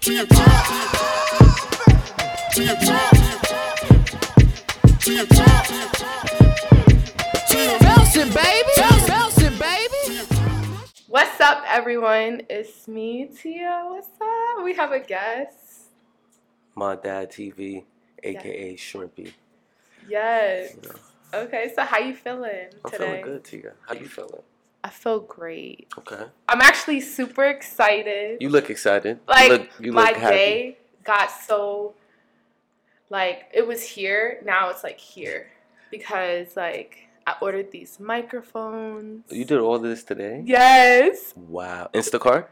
To your top. To your top. To your top. To your Bouncing, baby. Bouncing, baby. What's up, everyone? It's me, Tia. What's up? We have a guest. My Dad TV, aka Shrimpy. Yes. You Okay, so how you feeling I'm feeling good, Tia. How you feeling? I feel great. Okay. I'm actually super excited. You look excited. like you look, you my day got so like it was here. Now it's like here because like I ordered these microphones. You did all this today? Yes. Wow. Instacart?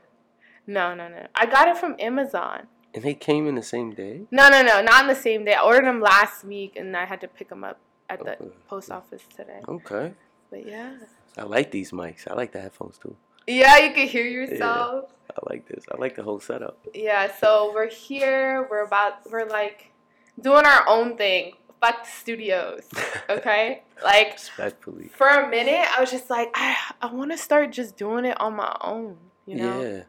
No, no, no. I got it from Amazon. And they came in the same day? No, no, no, not on the same day. I ordered them last week, and I had to pick them up at the Okay. post office today. Okay. But yeah, I like these mics. I like the headphones too. yeah, you can hear yourself. I like this. I like the whole setup. Yeah. so we're here. We're about. We're like doing our own thing. Fuck the studios. Okay. like Respectfully. for a minute, I was just like, I, I want to start just doing it on my own. You know. Yeah.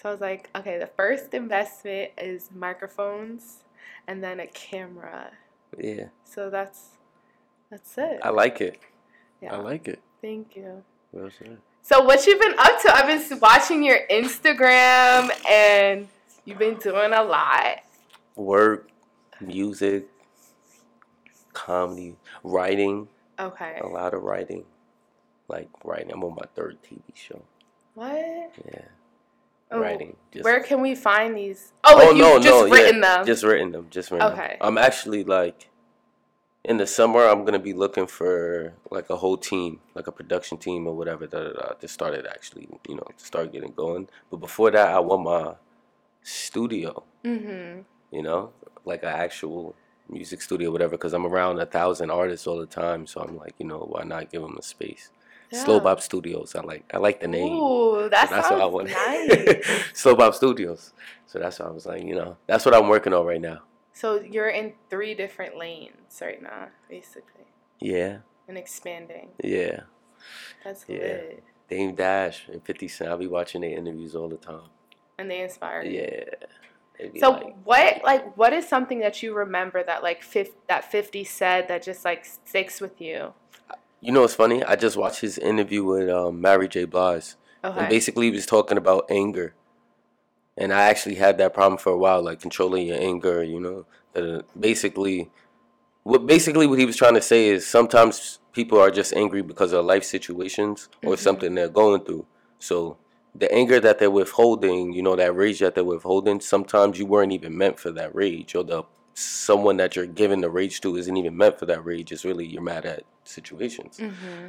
So I was like, okay, the first investment is microphones, and then a camera. Yeah. So that's that's it. I like it. yeah. I like it. Thank you. Well said. So what you've been up to? I've been watching your Instagram, and you've been doing a lot. Work, music, comedy, writing. Okay. A lot of writing. Like writing. I'm on my third TV show. What? Yeah. Oh, Writing. Just Where can we find these? Oh, oh like you've just written yeah, them. Just written them. Just written Okay. them. I'm actually like in the summer. I'm gonna be looking for like a whole team, like a production team or whatever. Da, da, da, to start it actually, you know, to start getting going. But before that, I want my studio. mm-hmm. You know, like an actual music studio, whatever. Because I'm around a thousand artists all the time, so I'm like, you know, why not give them a space? SlowBop Studios. I like. I like the name. Ooh, that So that's what I want. nice. SlowBop Studios. So that's what I was like, you know, that's what I'm working on right now. So you're in three different lanes right now, basically, Yeah, and expanding. yeah. That's Yeah. good. Dame Dash and 50 Cent. I'll be watching their interviews all the time. And they inspire you. Yeah. So like, what like what is something that you remember that like fif- that 50 said that just like sticks with you? you know what's funny? I just watched his interview with um, Mary J. Blige. And basically, he was talking about anger. And I actually had that problem for a while, like controlling your anger, you know. Uh, basically, what basically what he was trying to say is sometimes people are just angry because of life situations or Mhm. something they're going through. So the anger that they're withholding, you know, that rage that they're withholding, sometimes you weren't even meant for that rage, or the someone that you're giving the rage to isn't even meant for that rage. It's really you're mad at situations Mm-hmm.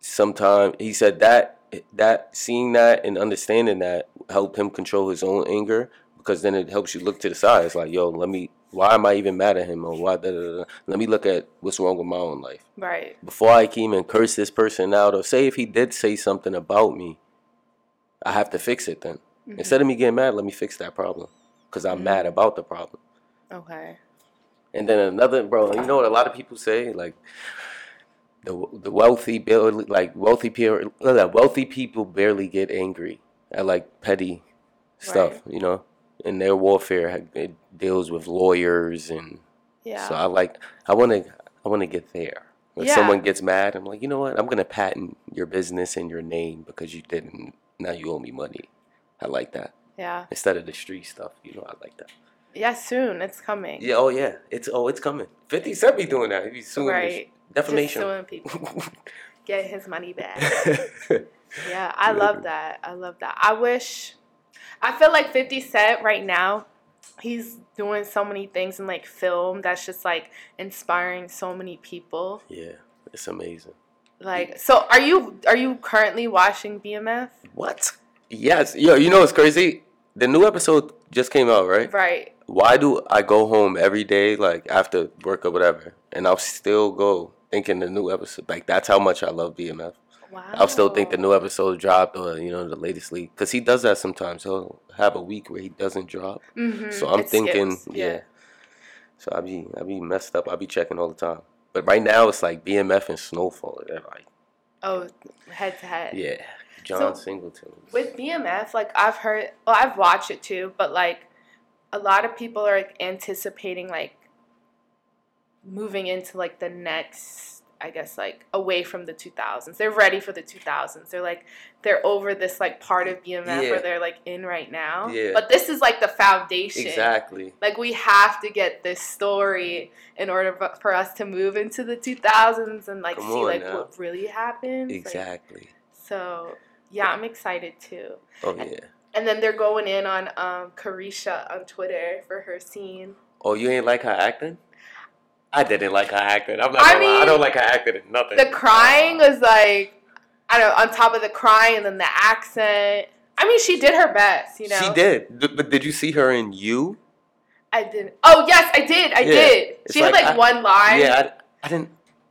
Sometimes he said that that seeing that and understanding that helped him control his own anger because then it helps you look to the side. It's like, yo, let me. Why am I even mad at him? Or why? Da, da, da. Let me look at what's wrong with my own life Right. before I can even curse this person out. Or say if he did say something about me, I have to fix it. Then Mhm. instead of me getting mad, let me fix that problem because I'm mad Mhm. about the problem. Okay. And then another, bro, you know what a lot of people say, like the the wealthy barely, like wealthy people, wealthy people barely get angry at like petty stuff, Right. you know. And their warfare it deals with lawyers, and Yeah. so I like, I want to, I want to get there. When Yeah. someone gets mad, I'm like, you know what? I'm gonna patent your business and your name because you didn't. Now you owe me money. I like that yeah. instead of the street stuff. You know, I like that. Yeah, soon it's coming. Yeah. Oh yeah. It's oh it's coming. Fifty Cent be doing that. He's suing Right. defamation. Just suing people. Get his money back. Yeah, I love that. I love that. I wish I feel like 50 Cent right now, he's doing so many things in like film that's just like inspiring so many people. yeah, it's amazing. Like so are you are you currently watching BMF? What? Yes. Yo, you know what's crazy? The new episode just came out, right? Right. Why do I go home every day, like after work or whatever, and I'll still go thinking the new episode? Like that's how much I love BMF. Wow. I'll still think the new episode dropped or you know the latest leak because he does that sometimes. He'll have a week where he doesn't drop. Mm-hmm. So I'm it thinking, skips, yeah. So I be I be messed up. I be checking all the time. But right now it's like BMF and Snowfall. They're like, Oh, head to head. yeah, John So- Singleton. With BMF, like I've heard, well, I've watched it too, but like a lot of people are like anticipating like moving into like the next I guess like away from the 2000s. They're ready for the 2000s. They're like they're over this like part of BMF Yeah. where they're like in right now. Yeah. But this is like the foundation. Exactly. Like we have to get this story in order for- us to move into the 2000s and like Come see like now. what really happens. Like, Exactly. so yeah, I'm excited too. Oh yeah. And then they're going in on um, Carisha on Twitter for her scene. Oh, you ain't like her acting? I didn't like her acting. I'm not I lie. I don't like her acting in nothing. The crying was like, I don't know, on top of the crying and then the accent. I mean, she did her best, you know. She did. But did you see her in You? I didn't. Oh yes, I did. I Yeah. did. It's She had like, I- one line. Yeah, I, I didn't.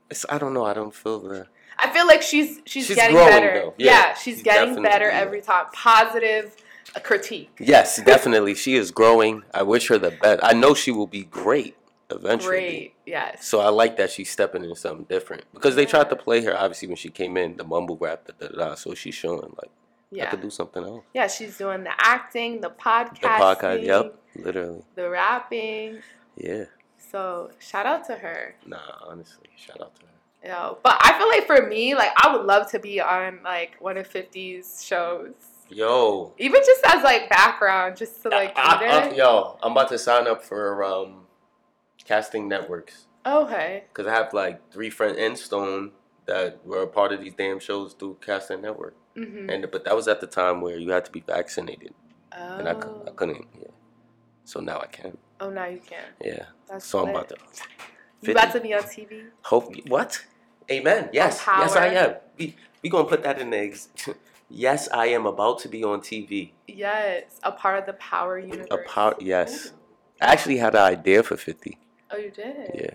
It's, I don't know. I don't feel the. I feel like she's she's, She's getting better. Yeah, Yeah, she's, she's getting better every time. Positive uh, critique. Yes, definitely. She is growing. I wish her the best. I know she will be great eventually. Great. Yes. So I like that she's stepping into something different because they tried to play her obviously when she came in the mumble rap da da da. So she's showing like I Yeah. could do something else. Yeah, she's doing the acting, the podcasting, The podcast, yep, literally, the rapping. yeah. So shout out to her. Nah, honestly, shout out to her. Yeah, but I feel like for me, like I would love to be on like one of 50's shows. Yo, Even just as like background, just to like I- be I- yo, I'm about to sign up for um, casting networks Okay. because I have like three friends in Stone that were a part of these damn shows through casting network, Mm-hmm. and but that was at the time where you had to be vaccinated, Oh. and I, I couldn't. Yeah, so now I can. oh, now you can. Yeah, That's so I'm about to. You about to be on TV? Hope what? Amen. Yes, yes, I am. We we gonna put that in the. Ex- yes, I am about to be on TV. Yes, a part of the Power universe. A part. Yes, I actually had an idea for fifty. Oh, you did. Yeah,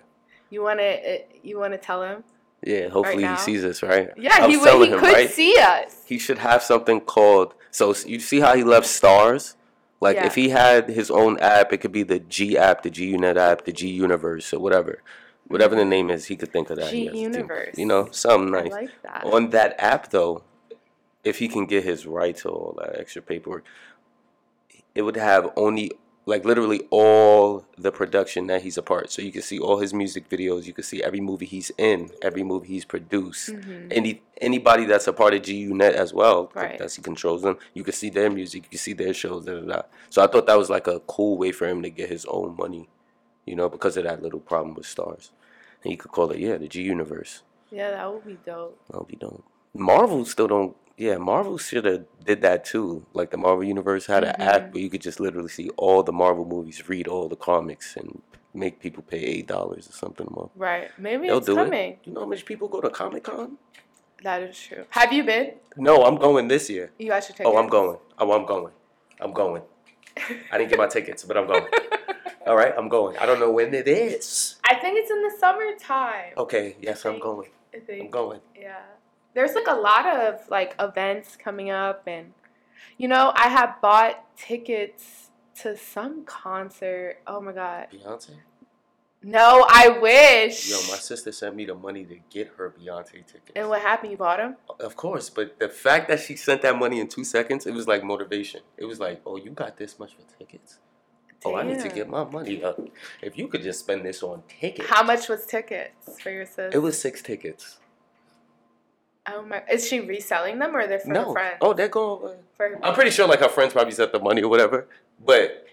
You want to? Eh, you want to tell him? yeah. Hopefully now? he sees us, right? Yeah, I he was would. telling He him, could right? see us. He should have something called. So you see how he left stars. Like Yeah. if he had his own app, it could be the G app, the G Unit app, the G Universe, or whatever, whatever the name is. He could think of that. G Universe. You know, something I nice. like that. on that app though, if he can get his right to all that extra paperwork, it would have only like literally all the production that he's a part. So you can see all his music videos, you can see every movie he's in, every movie he's produced. Mhm. Any anybody that's a part of G Unit as well, Right. that's he controls them. You can see their music, you can see their shows, da, da, da. So I thought that was like a cool way for him to get his own money, you know, because of that little problem with stars. And you could call it, yeah, the G Universe. Yeah, that would be dope. No, we don't. Marvel still don't. Yeah, Marvel should have did that too. Like the Marvel Universe had an Mm-hmm. app where you could just literally see all the Marvel movies, read all the comics, and make people pay eight dollars or something a month. Right. Maybe They'll it's do coming. it. You know how much people go to Comic Con? That is true. Have you been? No, I'm going this year. You got your tickets? Oh, I'm going. Oh, I'm going. I'm going. I didn't get my tickets, but I'm going. All right, I'm going. I don't know when it is. I think it's in the summertime. Okay, yes, I'm going. I I'm going. Yeah. There's like a lot of like events coming up and you know, I have bought tickets to some concert. Oh my god. Beyonce? No, I wish. Yo, my sister sent me the money to get her Beyonce tickets. and what happened? You bought them? Of course, but the fact that she sent that money in two seconds, it was like motivation. It was like, oh, you got this much for tickets? Oh, I need to get my money up. If you could just spend this on tickets. How much was tickets for your sis? It was six tickets. Oh my! Is she reselling them or they're for her no. friends? Oh, they're going. Uh, for her I'm pretty sure like her friends probably sent the money or whatever. But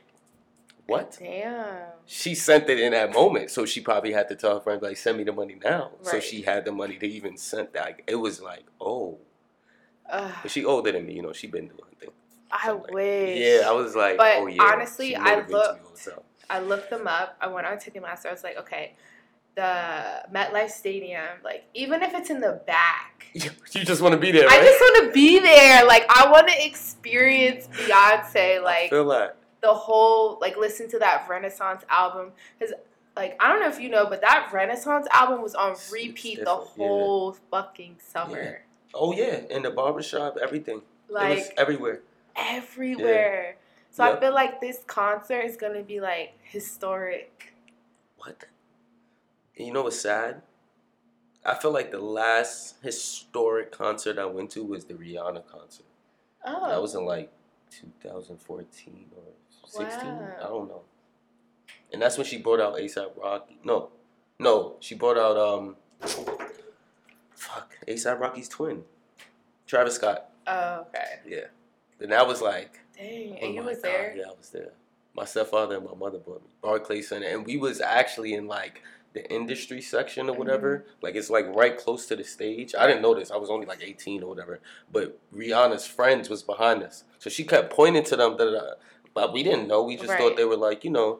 what? Damn. She sent it in that moment, so she probably had to tell her friends like, "Send me the money now." Right. So she had the money to even send that. It was like, oh, Ugh, but she older than me, you know. She been doing things. I So, like, wish. Yeah, I was like, But oh yeah. honestly, I motivates looked- I looked them up. I went on Ticketmaster. I was like, okay, the MetLife Stadium, like even if it's in the back, You just want to be there, right? I just want to be there. Like I want to experience Beyonce, like the whole, like listen to that Renaissance album. Because like I don't know if you know, but that Renaissance album was on repeat the different, yeah. whole fucking summer. Oh yeah, in the barbershop, everything. it was Like everywhere. everywhere. So I feel like this concert is gonna be like historic. What? And you know what's sad? I feel like the last historic concert I went to was the Rihanna concert. Oh, That was in like 2014 or 16. Wow. I don't know. And that's when she brought out ASAP Rocky. No, no, she brought out um, fuck ASAP Rocky's twin, Travis Scott. Oh, okay. Yeah, and that was like, Dang, oh and you was God, there. Yeah, I was there. My stepfather and my mother brought me Barclays Center, and we was actually in like the industry section or mm-hmm. whatever. Like it's like right close to the stage. I didn't notice. I was only like 18 or whatever. But Rihanna's friends was behind us, so she kept pointing to them. Da. But we didn't know. We just Right. thought they were like you know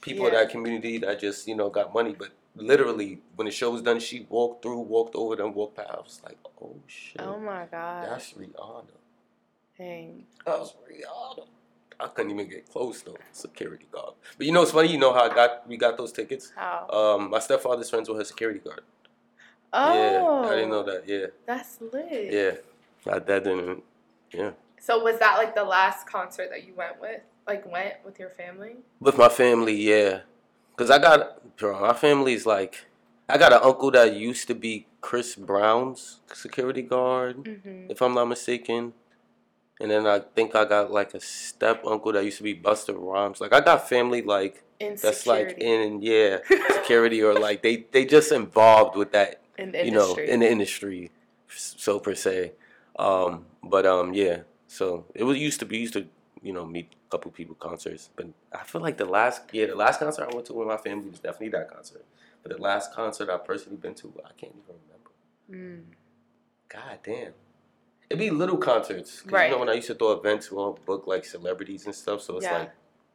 people in Yeah. that community that just you know got money. But literally, when the show was done, she walked through, walked over them, walked past. I was like, oh shit, Oh my god. that's Rihanna. Dang. That's Rihanna. I couldn't even get close though. Security guard. But you know it's funny. You know how I got we got those tickets. How? Um, my stepfather's friends were her security guard. oh. Yeah, I didn't know that. Yeah, That's lit. yeah. I, that didn't. Yeah. So was that like the last concert that you went with? Like went with your family? With my family, yeah. Cause I got bro, my family's like, I got an uncle that used to be Chris Brown's security guard, Mm-hmm. if I'm not mistaken. And then I think I got like a step uncle that used to be Busta Rhymes. Like I got family like In that's like in yeah security or like they they just involved with that in the you know in the industry so per se. Um but um yeah so it was used to be used to you know meet a couple people concerts. But i feel like the last yeah the last concert i went to with my family was definitely that concert. But the last concert i personally been to i can't even remember. Mm. god damn it'd be little concerts 'cause Right. you know when i used to throw events we'll book like celebrities and stuff so it's Yeah. like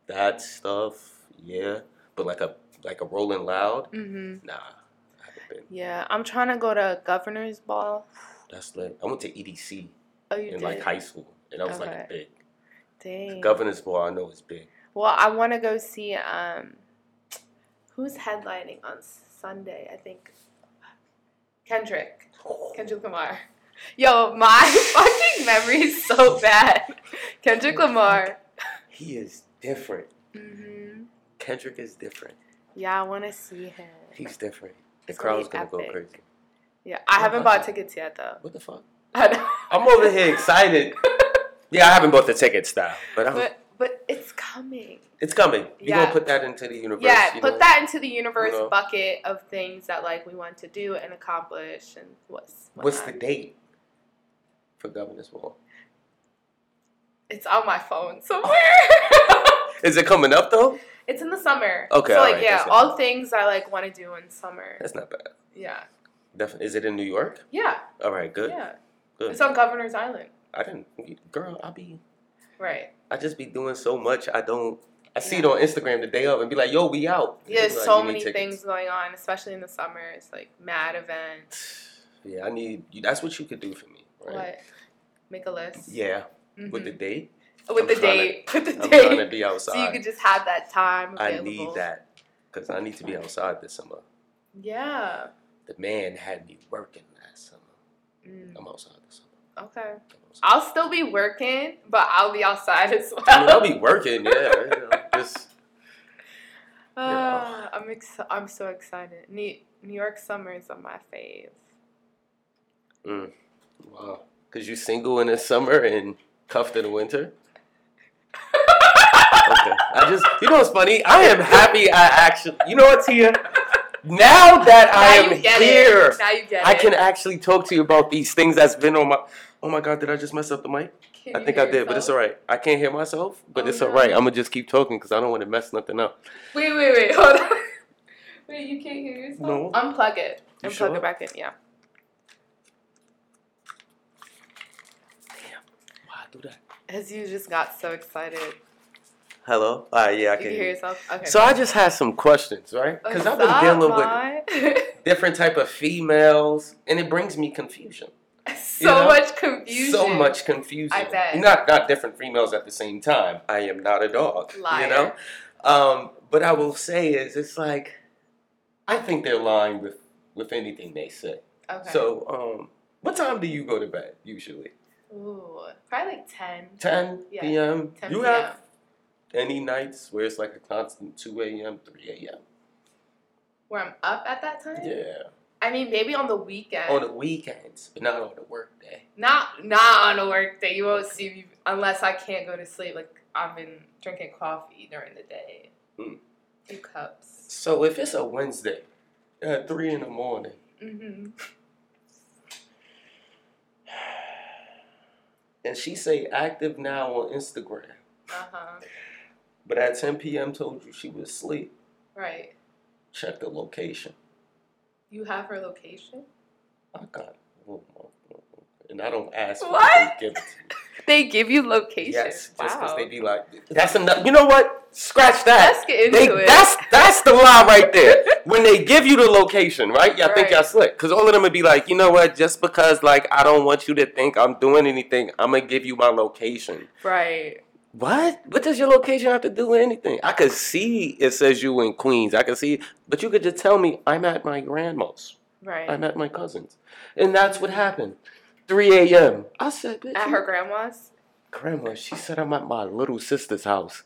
that stuff yeah but like a like a rolling loud Mm-hmm. nah i haven't been Yeah, I'm trying to go to Governor's Ball. That's lit. I went to EDC Oh, in did. like high school, and that was Okay. like big. Dang. Governor's Ball, I know is big. Well, I want to go see um, who's headlining on Sunday? I think Kendrick. Kendrick Lamar. Yo, my fucking memory is so bad. Kendrick Lamar. He is different. hmm Kendrick is different. Yeah, I want to see him. He's different. The It's crowd's gonna go crazy. Yeah, I haven't bought tickets yet though. What the fuck? I'm over here excited. Yeah, I haven't bought the tickets now, but, I'm, But but it's coming. it's coming. You Yeah. gonna put that into the universe? Yeah, put know? that into the universe You know? bucket of things that like we want to do and accomplish and what's What's the date for Governor's Ball? It's on my phone somewhere. Is it coming up though? it's in the summer. Okay, So like yeah, all things I like want to do in summer. That's not bad. Yeah. Definitely. Is it in New York? Yeah. All right, good. Yeah. Good. It's on Governor's Island. I didn't, girl. I'll be Right. I just be doing so much. I don't. I see it on Instagram the day of and be like, "Yo, we out." Yeah, there's like, so many tickets." things going on, especially in the summer. It's like mad events. Yeah, I need. That's what you could do for me, right? What? Make a list. Yeah, Mhm. with the date. with I'm the date. With the I'm trying to be outside. So you could just have that time I need that because I need to be outside this summer. Yeah. The man had me working last summer. Mm, I'm outside this summer. okay. I'm outside. I'll still be working, but I'll be outside as well. I mean, I'll be working. Yeah, you know, just Ah, I'm ex- I'm so excited. New New York summer is on my fave. mm, wow. Cause you single in the summer and cuffed in the winter. Okay. I just, you know what's funny? I am happy I actually, you know what's here? Now that I am here, it. Now you get I it. can actually talk to you about these things that's been on my. Oh my God, did I just mess up the mic? Can I think I did, but it's all right. I can't hear myself, but Oh, it's no. all right. I'm gonna just keep talking because I don't want to mess nothing up. Wait, wait, wait. Hold on. Wait, you can't hear yourself? No. Unplug it. Unplug sure? it back in. Yeah. Why do that? As you just got so excited. Hello. All right, yeah, I You can can hear. hear yourself. Okay. So I just had some questions, right? Because I've been dealing up, with different type of females, and it brings me confusion. so You know? much confusion. So much confusion. I bet. Not not different females at the same time. I am not a dog. Liar. You know. Um, but I will say is it's like I think they're lying with with anything they say. Okay. So um, what time do you go to bed usually? Ooh, probably like ten. 10 Yeah, p.m. 10 you p.m. have any nights where it's like a constant 2 a.m., 3 a.m. Where I'm up at that time. Yeah. I mean, maybe on the weekend. On the weekends, but not on the work day. Not not on a work day. You won't see me unless I can't go to sleep. Like I've been drinking coffee during the day. Mm. Two cups. So if it's a Wednesday at three in the morning, hmm and she say active now on Instagram, Uh huh. but at 10 p.m. told you she was asleep, Right. check the location. You have her location. I got it. And I don't ask What? they give it to me. They give you location. Yes, just because wow. they be like, that's enough. You know what? Scratch that. Let's get They, into it. that's that's the lie right there. when they give you the location, right? Y'all think Right. y'all slick. Because all of them would be like, you know what? Just because like I don't want you to think I'm doing anything, I'm gonna give you my location. right. What? What does your location have to do with anything? I could see it says you in Queens. I could see, but you could just tell me I'm at my grandma's. Right. I'm at my cousin's, and that's what happened. 3 a.m. I said, bitch, At her grandma's. grandma. She said I'm at my little sister's house.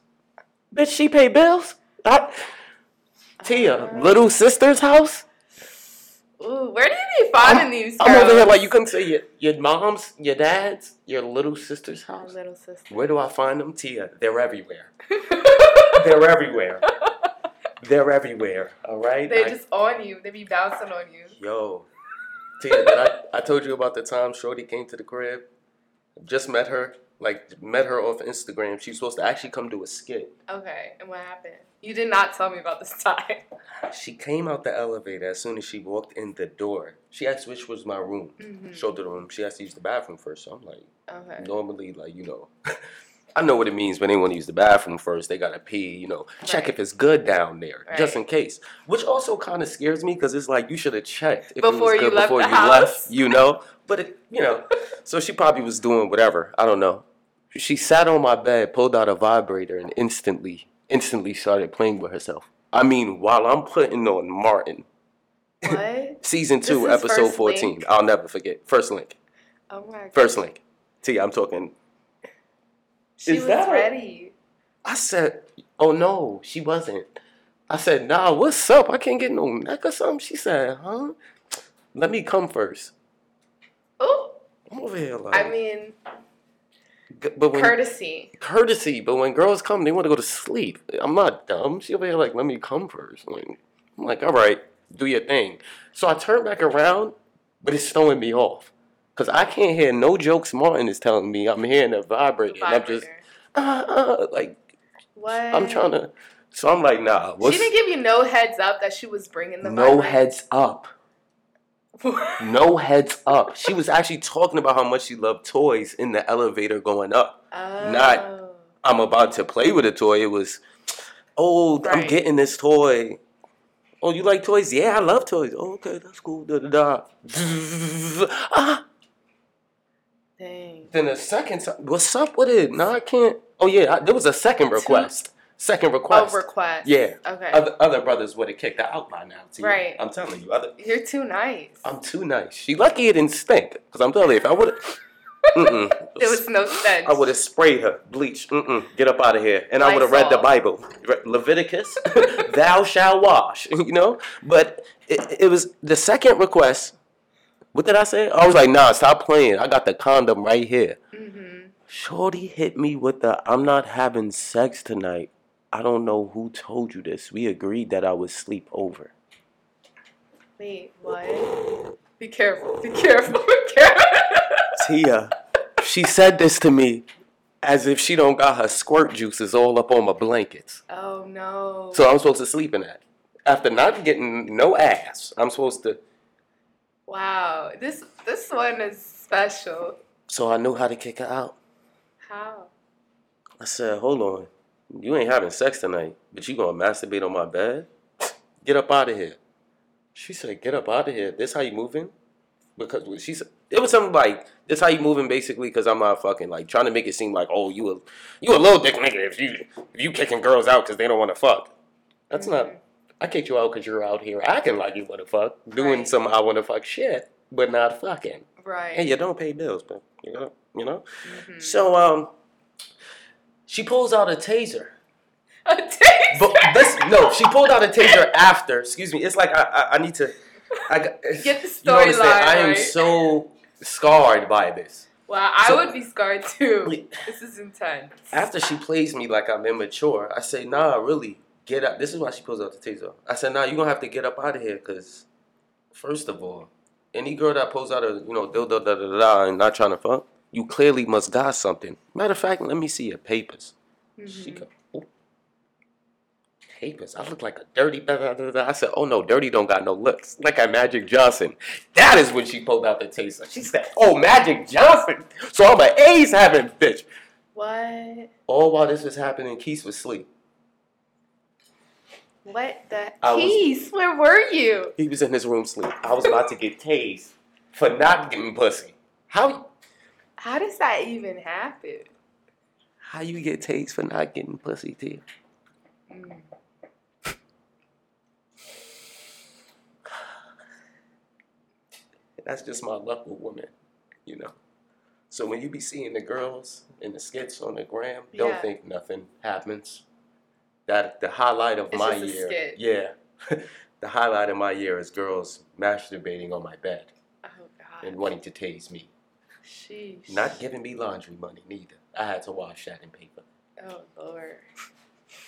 Bitch, she pay bills. I, Tia, Uh, little sister's house. Ooh, where do you be finding these? I'm over here like you couldn't say your your mom's, your dad's, your little sister's My house. little sister. Where do I find them, Tia? They're everywhere. They're everywhere. They're everywhere. All right. They're I- just on you. They be bouncing on you. Yo, Tia, I, I told you about the time Shorty came to the crib. Just met her, like met her off Instagram. She's supposed to actually come do a skit. Okay, and what happened? You did not tell me about this time. She came out the elevator as soon as she walked in the door. She asked which was my room. Mhm. Showed her the room. She has to use the bathroom first. So I'm like, Okay. normally, like you know, I know what it means when they want to use the bathroom first. They gotta pee. You know, check Right. if it's good down there, just in case. Which also kind of scares me because it's like you should have checked if Before it was you good left before you house. left. You know, but it, you know, so she probably was doing whatever. I don't know. She sat on my bed, pulled out a vibrator, and instantly, instantly started playing with herself. I mean, while I'm putting on Martin, What? season two, episode 14. Link? I'll never forget. First link. Oh my god. First link. T, I'm talking. She Is was that- ready. I said, oh no, she wasn't. I said, nah, what's up? I can't get no neck or something. She said, huh? Let me come first. Oh, I'm over here like, I mean, but when, courtesy. courtesy, but when girls come, they want to go to sleep. I'm not dumb. She over here like, let me come first. Like, I'm like, all right, do your thing. So I turn back around, but it's throwing me off. Because I can't hear no jokes Martin is telling me. I'm hearing a vibrator. And I'm just, uh, uh, like, What? I'm trying to. So I'm like, nah, what's She didn't give you no heads up that she was bringing the no vibrator? heads up. No heads up. She was actually talking about how much she loved toys in the elevator going up. oh. Not- I'm about to play with a toy. It was, oh, I'm getting this toy. Oh, you like toys? Yeah, I love toys. Oh, okay, that's cool. Da da da. ah. Dang. Then the second time, what's up with it? No, I can't. Oh yeah, I, there was a second request. Second Oh, request. request. Yeah. Okay. Other, other brothers would have kicked out by now. T. Right. I'm telling you, other You're too nice. I'm too nice. She lucky it didn't stink. Cause I'm telling you, if I would have, mm-mm, there was no stench. I would have sprayed her, bleach. Mm-mm, get up out of here, and I would have read the Bible, Leviticus, thou shall wash. You know, but it, it was the second request. What did I say? I was like, nah, stop playing. I got the condom right here. Mm-hmm. Shorty hit me with the I'm not having sex tonight. I don't know who told you this. We agreed that I would sleep over. Wait, what? Be careful. Be careful. Be careful. Tia, she said this to me as if she don't got her squirt juices all up on my blankets. oh no. So I'm supposed to sleep in that. After not getting no ass, I'm supposed to. Wow. This this one is special. So I knew how to kick her out. How? I said, hold on. You ain't having sex tonight, but you gonna masturbate on my bed? Get up out of here. She said, get up out of here. This how you moving? Because she said, it was something like, this how you moving basically because I'm not fucking like trying to make it seem like, oh, you a, you a little dick nigga if you, if you kicking girls out because they don't want to fuck. That's not, Mhm. I kicked you out because you're out here acting like you want to fuck, doing Right. some I want to fuck shit, but not fucking. Right. And you don't pay bills, but you know, you know? Mhm. So, um, she pulls out a taser. A taser. But this no, she pulled out a taser after. Excuse me. It's like I I, I need to. I got, Get the you don't understand, storyline, I am right? so scarred by this. Wow, I So- would be scarred too. This is intense. After she plays me like I'm immature, I say, nah, really, get up. This is why she pulls out the taser. I said, nah, you're gonna have to get up out of here, cause first of all, any girl that pulls out a you know dildo da da da da and not trying to fuck, you clearly must got something. Matter of fact, let me see your papers. She Mhm. go, "Ooh, papers. I look like a dirty. Da, da, da, da. I said, oh no, dirty don't got no looks. Like a Magic Johnson. That is when she pulled out the taser. She said, oh Magic Johnson. So I'm an A's having bitch. What? All while this was happening, Keith was asleep. What the I was- Where were you? He was in his room sleep. I was about to get tased for not getting pussy. How How does that even happen? how you get tased for not getting pussy, T? Mm. That's just my luck with women, you know. So when you be seeing the girls in the skits on the gram, don't Yeah. think nothing happens. That the highlight of It's my year, yeah, the highlight of my year is girls masturbating on my bed Oh and wanting to tase me, Sheesh. not giving me laundry money neither. I had to wash that in paper. Oh Lord.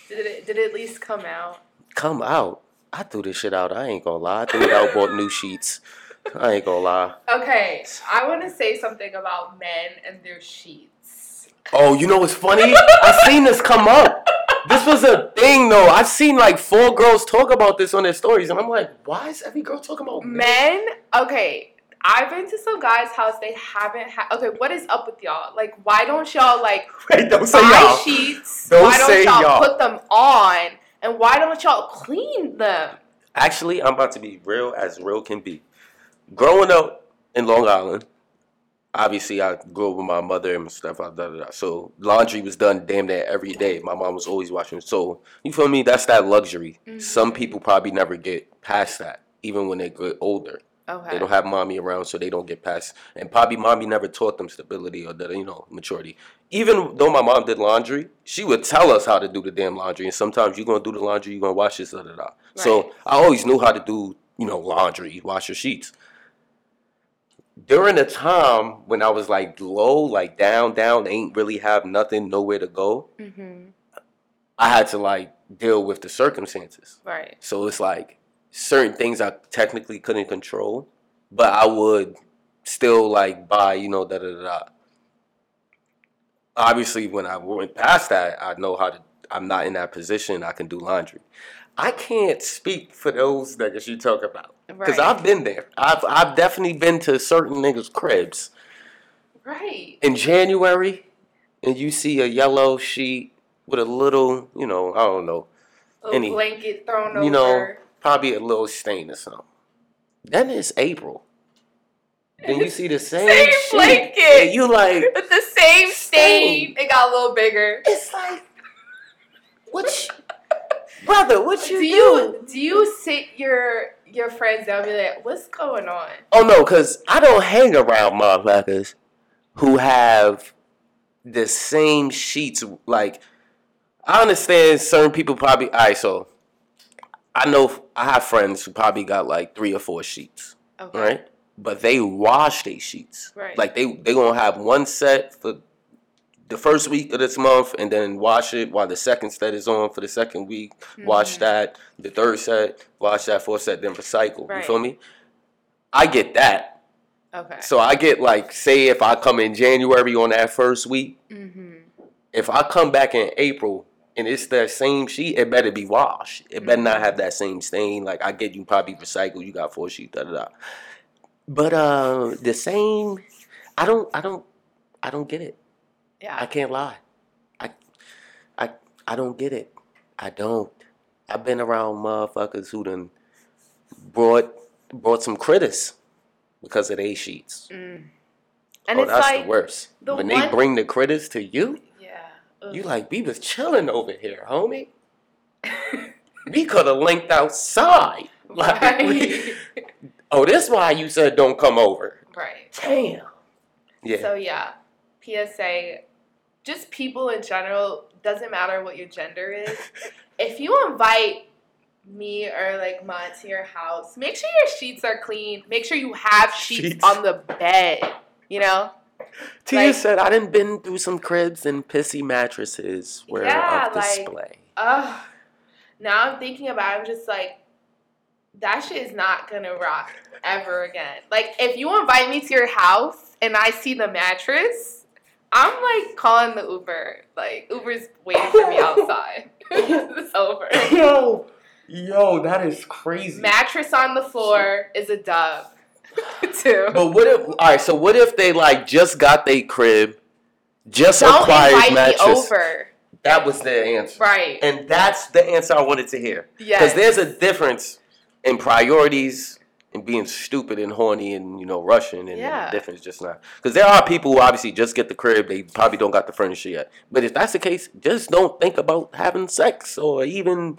Did it? Did it at least come out? Come out. I threw this shit out. I ain't gonna lie. I threw it out, bought new sheets. I ain't gonna lie. Okay, I want to say something about men and their sheets. Oh, you know what's funny? I seen this come up. This was a thing though. I've seen like four girls talk about this on their stories, and I'm like, why is every girl talking about men? Men, okay. I've been to some guys' house. They haven't had. Okay, what is up with y'all? Like, why don't y'all like Wait, don't say y'all. sheets? Don't why don't y'all, y'all. put them on? And why don't y'all clean them? Actually, I'm about to be real as real can be. Growing up in Long Island, obviously I grew up with my mother and my stepfather. Da, da, da. So laundry was done damn near every day. My mom was always washing. So you feel me? That's that luxury. Some mm-hmm. people probably never get past that, even when they get older. Okay. They don't have mommy around, so they don't get past. And probably mommy never taught them stability or the you know maturity. Even though my mom did laundry, she would tell us how to do the damn laundry. And sometimes you're gonna do the laundry, you're gonna wash this, da da da. Right. So I always knew how to do you know laundry, wash your sheets. During a time when I was like low, like down, down, ain't really have nothing, nowhere to go. mm-hmm. I had to like deal with the circumstances. Right. So it's like certain things I technically couldn't control, but I would still like buy, you know, da da da. da. Obviously, when I went past that, I know how to. I'm not in that position. I can do laundry. I can't speak for those niggas you talk about because Right. I've been there. I've I've definitely been to certain niggas' cribs Right. in January, and you see a yellow sheet with a little, you know, I don't know, A Any- blanket thrown over. you know, probably a little stain or something. Then it's April. Then you see the same, Same sheet, blanket. and you like, With the same Stain. stain. It got a little bigger. it's like, what, you, brother? What you do do? you do you sit your your friends they'll be like, what's going on? Oh no, cause I don't hang around motherfuckers who have the same sheets. Like, I understand certain people probably. Alright, so I know I have friends who probably got like three or four sheets. Okay. right? But they wash their sheets. Right. Like they they gonna have one set for the first week of this month, and then wash it while the second set is on for the second week. Wash Mhm. that. The third set, wash that fourth set, then recycle. You Right. feel me? I get that. Okay. So I get like, say if I come in January on that first week, mm-hmm. if I come back in April and it's that same sheet, it better be washed. It better not have that same stain. Like I get you probably recycle. You got four sheets, da da da. But uh, the same, I don't, I don't, I don't get it. I can't lie. I, I, I don't get it. I don't. I've been around motherfuckers who done brought brought some critters because of they sheets. Mm. And oh, it's that's like the worst. the when one- they bring the critters to you, yeah. Ugh. you like we was chilling over here, homie. We could have linked outside. Like, we- right. oh, this why you said don't come over. right. Damn. Yeah. So yeah, PSA, just people in general doesn't matter what your gender is. if you invite me or like Ma to your house, make sure your sheets are clean. Make sure you have sheets, Sheets. on the bed. You know? Tia Like- said, "I done been through some cribs and pissy mattresses were Yeah, of like- display." Ugh. Now I'm thinking about it, I'm just like, that shit is not gonna rock ever again. Like, if you invite me to your house and I see the mattress, I'm like calling the Uber. Like, Uber's waiting for me outside. it's over. yo, yo, that is crazy. Mattress on the floor is a dub. Too. But what if? All right, so what if they like just got their crib, just Don't acquired mattress? me over. That was their answer, Right. and that's the answer I wanted to hear. Because there's a difference in priorities and being stupid and horny and you know rushing and Yeah. the difference just not. Because there are people who obviously just get the crib, they probably don't got the furniture yet. But if that's the case, just don't think about having sex or even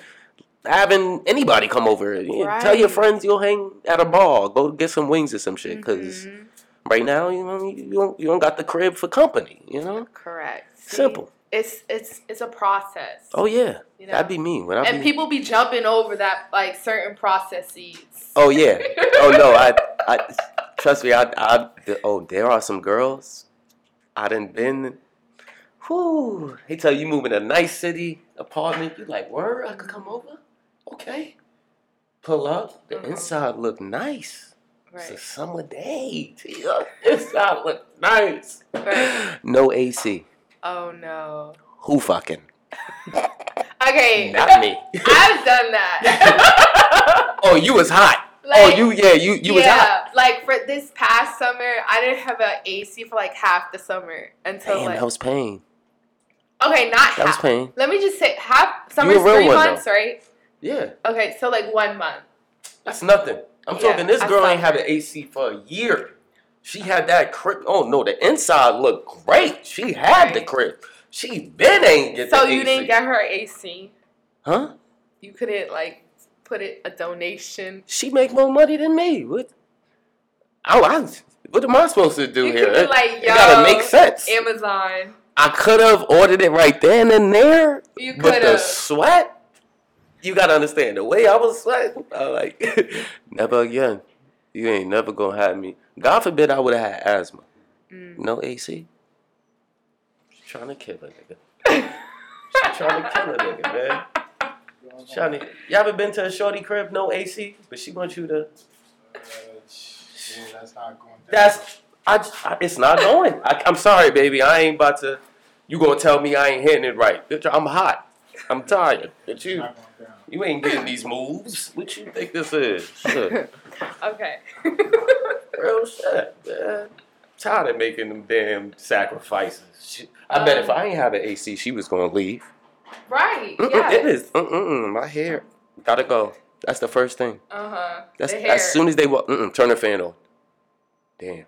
having anybody come over. Know, Tell your friends you'll hang at a bar, go get some wings or some shit. Because Mhm. right now, you know, you don't you don't got the crib for company. You know, Correct. See? simple. It's it's it's a process. Oh yeah, You know? that'd be me when I and be. people be jumping over that like certain processes. Oh yeah. Oh no. I. I trust me. I. I. Oh, there are some girls. I didn't been. Whoo. He tell you move in a nice city apartment. You like word? I could come over. Okay. Pull up. The Mhm. inside look nice. It's a Right. summer day. Tia. Inside look nice. Right. No AC. Oh no. Who fucking? Okay. Not me. I've done that. oh, you was hot. Oh, like, oh, you yeah, you you was hot. like for this past summer, I didn't have an AC for like half the summer until Damn, like that was pain. okay, not That was pain. Let me just say half summer's three one, months, right? Yeah, Okay, so like one month. that's nothing. I'm Yeah, talking. This girl ain't had an AC for a year. She had that crib. Oh no, the inside looked great. She had the Right. crib. She been ain't get So the you AC. didn't get her AC. huh? You couldn't like put it a donation. She make more money than me. What? Oh, I, what am I supposed to do You here? It- like, it gotta make sense. Amazon. I could have ordered it right then and there, You but could the have. sweat. You gotta understand the way I was sweating. I was like, never again. You ain't never gonna have me. God forbid I would have had asthma. Mm. No AC. She's trying to kill a nigga. She's trying to kill a nigga, man. She's trying to. You ever been to a shorty crib? No AC, but she wants you to. Uh, yeah, that's not going down. That's. I, I- it's not going. I, I'm sorry, baby. I ain't about to. You gonna tell me I ain't hitting it right? Bitch, I'm hot. I'm tired. But you, not going down. you ain't getting these moves. What you think this is? Shit. Okay. Real shit, man. Tired of making them damn sacrifices. I bet if I ain't have an AC, she was gonna leave. right. Mm-mm, Yeah. It is. Mm-mm, my hair gotta go. That's the first thing. Uh huh. That's the hair. as soon as they walk. Turn the fan on. Damn,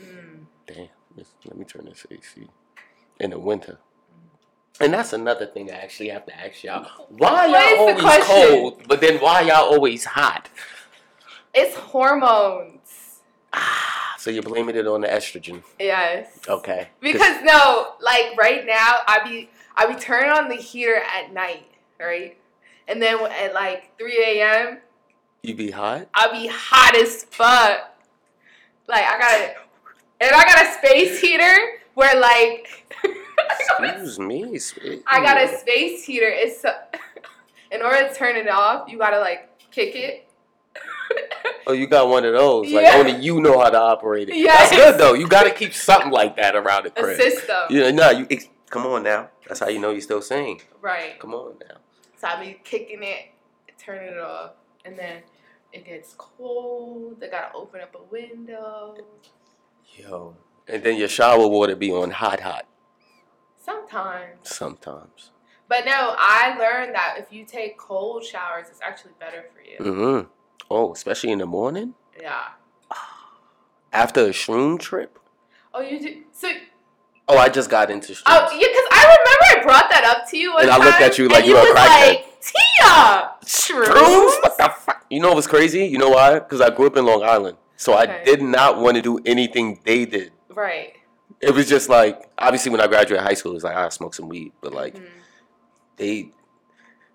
Mm. damn. Let's- me turn this AC in the winter. And that's another thing I actually have to ask y'all. Why What y'all always cold, but then why y'all always hot? It's hormones. Ah, so you're blaming it on the estrogen. Yes. Okay. Because no, like right now, I be I be turning on the heater at night, right? And then at like 3 a.m., you be hot. I be hot as fuck. Like I got it, and I got a space heater where like Excuse me. sweet. I got a space heater. It's so, in order to turn it off, you gotta like kick it. Oh, you got one of those. Like Yeah. only you know how to operate it. Yes. That's good though. You got to keep something like that around the crib. A system, Yeah, no, you ex- come on now. That's how you know you're still singing. right? Come on now. So I be kicking it, turning it off, and then it gets cold. I gotta open up a window. Yo. And then your shower water be on hot, hot Sometimes. sometimes. But no, I learned that if you take cold showers, it's actually better for you. Mm-hmm. Oh, especially in the morning Yeah. after a shroom trip. Oh, you do. So, Oh, I just got into shrooms. oh, yeah, because I remember I brought that up to you And I time. looked at you like you were a crackhead. like, Tia, shrooms? What the fuck? You know what's crazy? You know why? Because I grew up in Long Island, so I did not want to do anything they did. Right. It was just like obviously when I graduated high school, it was like I smoke some weed, but like Mhm. they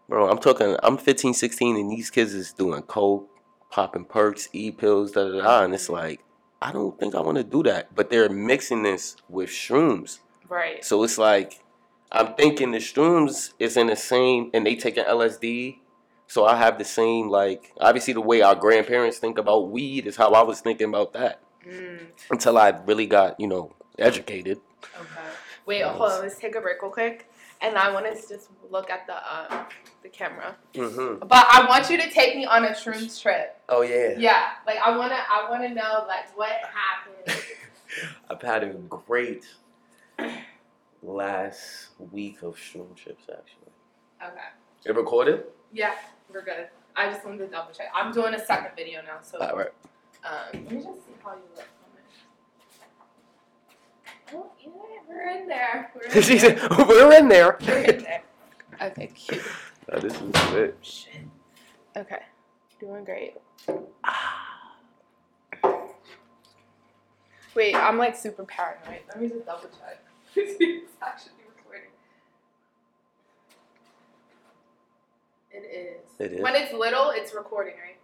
Bro, I'm talking. I'm 15, 16, and these kids is doing coke, popping perks, e pills, da da da, and it's like, I don't think I want to do that. But they're mixing this with shrooms, Right. so it's like, I'm thinking the shrooms is in the same, and they taking LSD. So I have the same like obviously the way our grandparents think about weed is how I was thinking about that Mm, until I really got you know educated. okay. Wait, hold on. Let's take a break real quick. And I want to just look at the uh, the camera. Mm-hmm. But I want you to take me on a shrooms trip. Oh yeah. Yeah. Like I wanna I wanna know like what happened. I've had a great last week of shroom trips actually. Okay. It recorded? Yeah, we're good. I just wanted to double check. I'm doing a second video now, so All right. um, let me just see how you look. Oh, yeah, we're in there. We're in she there. "We're in there." We're in there. Okay, cute. Oh, this is it. Shit. Okay, doing great. Wait, I'm like super paranoid. Let me just double check. it's actually recording. It is. It is. When it's little, it's recording, right?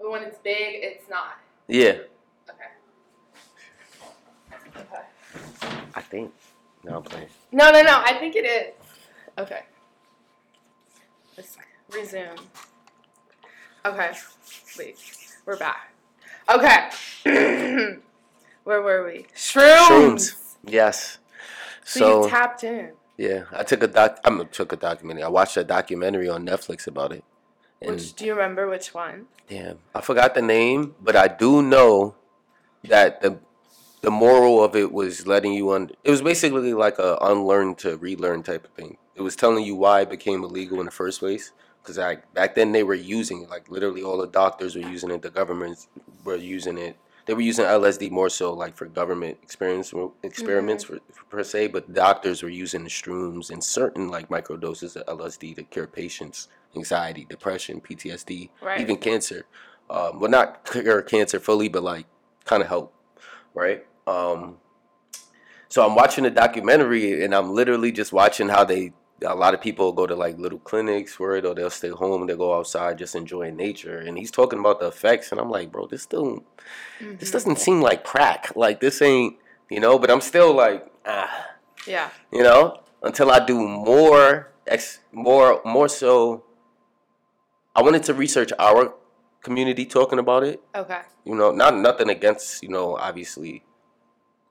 But when it's big, it's not. Yeah, Okay. Okay. I think. No, I'm playing. No, no, no. I think it is. Okay. Let's resume. Okay. Wait. We're back. Okay. Where were we? Shrooms. Shrooms. Yes. So, So you tapped in. yeah, I took a doc. I mean, took a documentary. I watched a documentary on Netflix about it. And Which do you remember which one? Damn, I forgot the name, but I do know that the the moral of it was letting you un. It was basically like a unlearn to relearn type of thing. It was telling you why it became illegal in the first place. Because like back then they were using it, like literally all the doctors were using it, the governments were using it. They were using LSD more so like for government experience experiments for, per se, but doctors were using the shrooms and certain like microdoses of LSD to cure patients anxiety, depression, PTSD, Right. even cancer. Um, well, not cure cancer fully, but like kind of help, right? Um, so I'm watching the documentary and I'm literally just watching how they. A lot of people go to like little clinics for it, or they'll stay home. They go outside, just enjoying nature. And he's talking about the effects, and I'm like, bro, this still, this doesn't seem like crack. Like this ain't, you know. But I'm still like, ah, Yeah. you know, until I do more, ex, more, more so. I wanted to research our community talking about it. Okay. You know, not nothing against you know, obviously,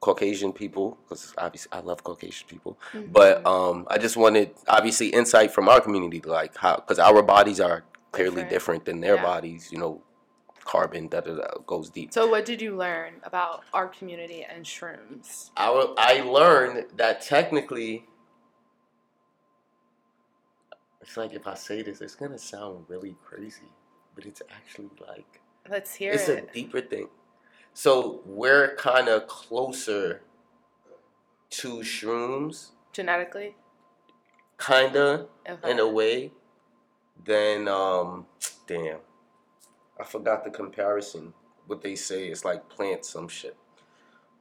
Caucasian people because obviously I love Caucasian people, Mm-hmm. but um, I just wanted obviously insight from our community, like how because our bodies are clearly Different. different, than their Yeah. bodies. You know, carbon da da da goes deep. So, what did you learn about our community and shrooms? I, I learned that technically, it's like if I say this, it's gonna sound really crazy, but it's actually like Let's hear it. it's a deeper thing. So we're kind of closer to shrooms, Genetically? kinda Okay. in a way, than um, damn, I forgot the comparison. What they say is like plants, some shit.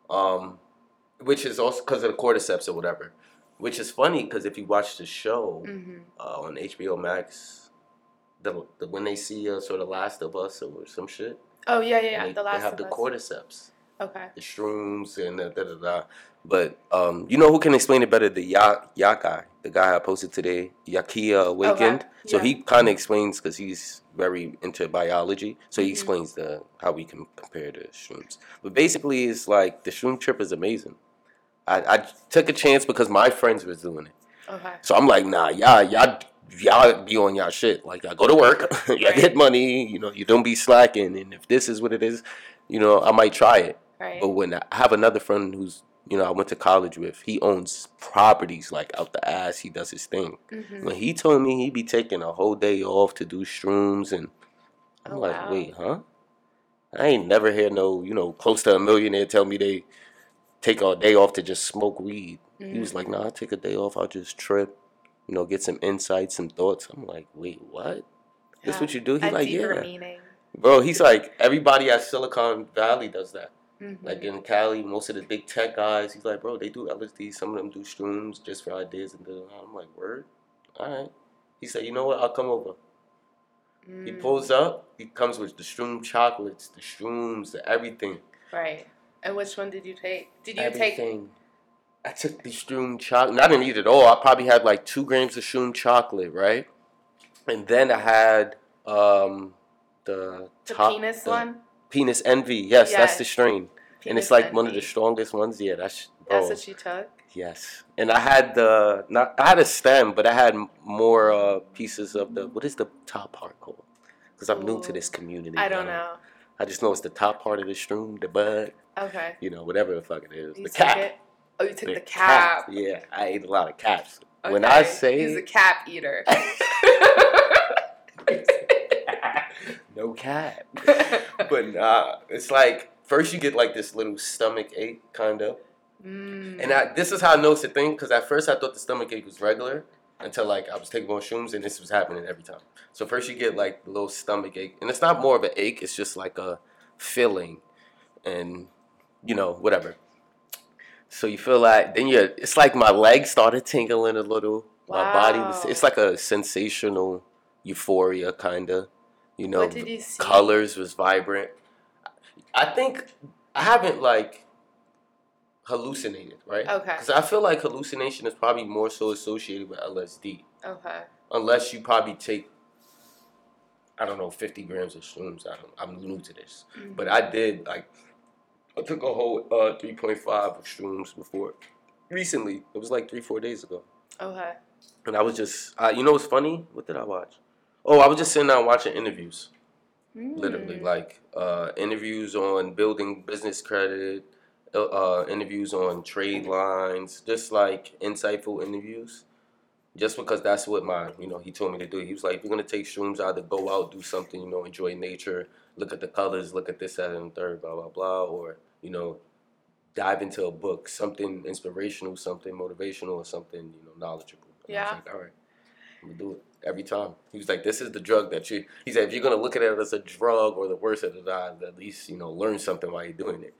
Um, which is also because of the cordyceps or whatever. Which is funny because if you watch the show hmm uh, on HBO Max, the, the when they see us or the Last of Us or some shit, Oh, yeah, yeah, yeah. they, the last they have the Us. cordyceps. Okay. the shrooms and the da da da. But um, you know who can explain it better? The ya guy, the guy I posted today, Yahki Awakened. Okay, So he kind of explains because he's very into biology. So he Mhm. explains the how we can compare the shrooms. But basically, it's like the shroom trip is amazing. I, I took a chance because my friends was doing it. Okay. So I'm like, nah, y'all, y'all, y'all be on y'all shit. Like, I go to work, y'all Right. get money, you know, you don't be slacking. And if this is what it is, you know, I might try it. Right. But when I have another friend who's, you know, I went to college with, he owns properties like out the ass. He does his thing. hmm When he told me he'd be taking a whole day off to do shrooms, and I'm Oh, like, wow. wait, huh? I ain't never heard no, you know, close to a millionaire tell me they take a day off to just smoke weed. He was like, nah, I take a day off. I'll just trip, you know, get some insights, some thoughts. I'm like, wait, what? This Yeah. what you do? He A like, yeah, meaning. bro. He's like, everybody at Silicon Valley does that. Mhm. Like in Cali, most of the big tech guys, he's like, bro, they do LSD. Some of them do shrooms just for ideas. And. I'm like, word, all right. He said, "You know what? I'll come over." He Mm, pulls up. He comes with the shroom chocolates, the shrooms, the everything. Right. And which one did you take? Did you take? I took the shroom chocolate. I didn't eat it all. I probably had like two grams of shroom chocolate, right? And then I had um, the The top, penis the one? Penis envy. Yes, that's the strain, and it's like one of the strongest ones. Yeah, that's bro. That's what you took? Yes, and I had the not. I had a stem, but I had more uh, pieces of the. What is the top part called? Because I'm new to this community. I don't know. I just know it's the top part of the shroom, the bud, Okay. you know, whatever the fuck it is, You the cap. it? Oh, you took the, cap. Yeah, I ate a lot of caps. When I say He's a cap eater. no cap, but nah, it's like first you get like this little stomach ache, kind of. Mm. And I, this is how I noticed the thing, because at first I thought the stomach ache was regular until like I was taking more shrooms and this was happening every time. So first you get like a little stomach ache, and it's not more of an ache; it's just like a feeling, and you know whatever. So you feel like then you it's like my legs started tingling a little. Wow. My body was. It's like a sensational euphoria kind of. You know, what did you see? colors was vibrant. I think I haven't like hallucinated, right? Okay. Because I feel like hallucination is probably more so associated with LSD, Okay. unless you probably take, I don't know, fifty grams of shrooms. I don't, I'm new to this, Mm. but I did like, I took a whole uh, three point five of shrooms before. Recently, it was like three four days ago, Okay. and I was just, uh, you know, what's funny? What did I watch? Oh, I was just sitting down watching interviews literally Mm. like uh, interviews on building business credit uh, uh, interviews on trade lines just like insightful interviews just because that's what my you know he told me to do he was like if you're gonna take shrooms either go out do something you know enjoy nature look at the colors look at this that and third blah blah blah or you know dive into a book something inspirational something motivational or something you know knowledgeable And I was Yeah. like all right I'm gonna do it every time. He was like, "This is the drug that you." He said, "If you're gonna look at it as a drug or the worst of the odds, at least you know learn something while you're doing it."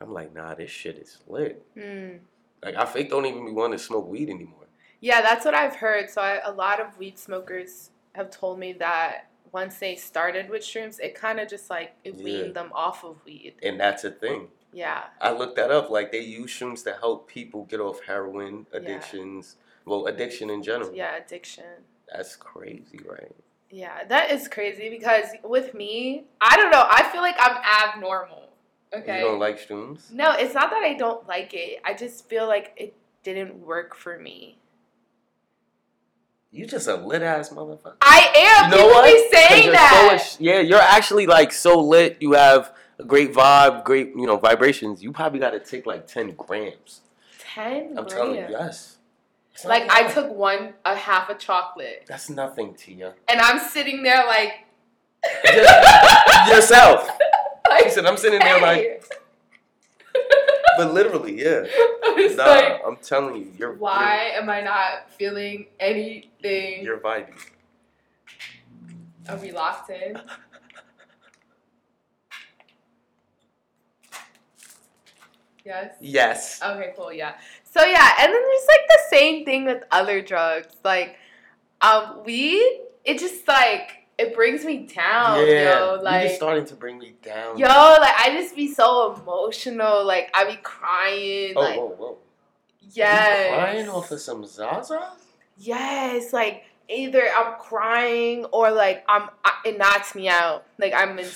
I'm like, "Nah, this shit is lit." Mm. Like I fake don't even want to smoke weed anymore. Yeah, that's what I've heard. So I, a lot of weed smokers have told me that once they started with shrooms, it kind of just like it Yeah. weaned them off of weed. And that's a thing. Yeah. I looked that up. Like they use shrooms to help people get off heroin Yeah. addictions. Well, addiction in general. Yeah, addiction. That's crazy, right? Yeah, that is crazy because with me, I don't know. I feel like I'm abnormal. Okay. You don't like shrooms? no, it's not that I don't like it. I just feel like it didn't work for me. You just a lit ass motherfucker. I am. You know People what? be 'Cause saying you're that. So, yeah, you're actually like so lit. You have a great vibe, great you know vibrations. You probably got to take like ten grams. Ten I'm telling you, yes. It's Like I took one a half a chocolate, That's nothing, Tia. and I'm sitting there like Just yourself. like, He said, I'm sitting there like, hey. But literally, yeah. Nah, like, I'm telling you, you're why am I not feeling anything? You're, you're vibing. Are we locked in? Yes. Yes. Okay, cool, yeah. So yeah, and then there's like the same thing with other drugs. Like um weed, it just like it brings me down, yeah. yo. you're starting to bring me down. yo, like I just be so emotional. Like I be crying. Oh, like whoa, whoa. yes. Crying off of some Zaza? Yes, like either I'm crying or like I'm it knocks me out. Like I'm in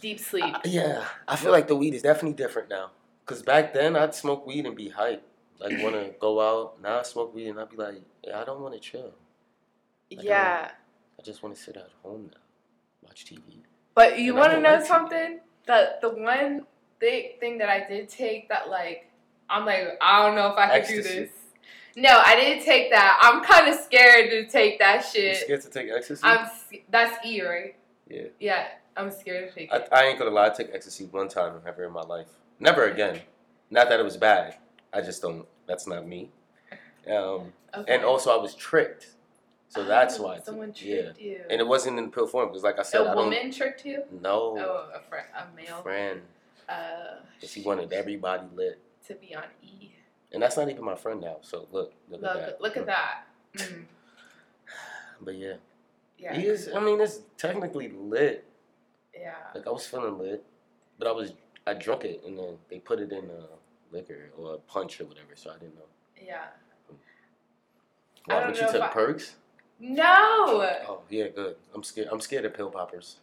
deep sleep. Uh, yeah, I feel like the weed is definitely different now. Cause back then I'd smoke weed and be hype, like want to go out. Now I smoke weed and I'd be like, yeah, I don't want to chill. don't. yeah. I just want to sit at home now, watch TV. But you want to know like something? The the one big thing that I did take that like I'm like I don't know if I can do this. No, I didn't take that. I'm kind of scared to take that shit. You scared to take ecstasy? I'm that's E right? Yeah. Yeah, I'm scared to take I, it. I ain't gonna lie. I took ecstasy one time ever in my life. Never again. Not that it was bad. I just don't. That's not me. Um, Okay. and also I was tricked, so that's Oh, why. I took someone it. Yeah. tricked you. And it wasn't in pill form because, like I said, a I don't. woman tricked you? No. Oh, a friend, a male. friend. Uh, But he wanted everybody lit. to be on E. And that's not even my friend now. So look, look, Look, at that. look at that. Mm. But yeah, Yeah. he is. I mean, it's technically lit. Yeah. Like I was feeling lit, but I was I drunk it and then they put it in a liquor or a punch or whatever, so I didn't know. Yeah. I Why? don't But you know if took I- perks? No. Oh yeah, good. I'm scared. I'm scared of pill poppers.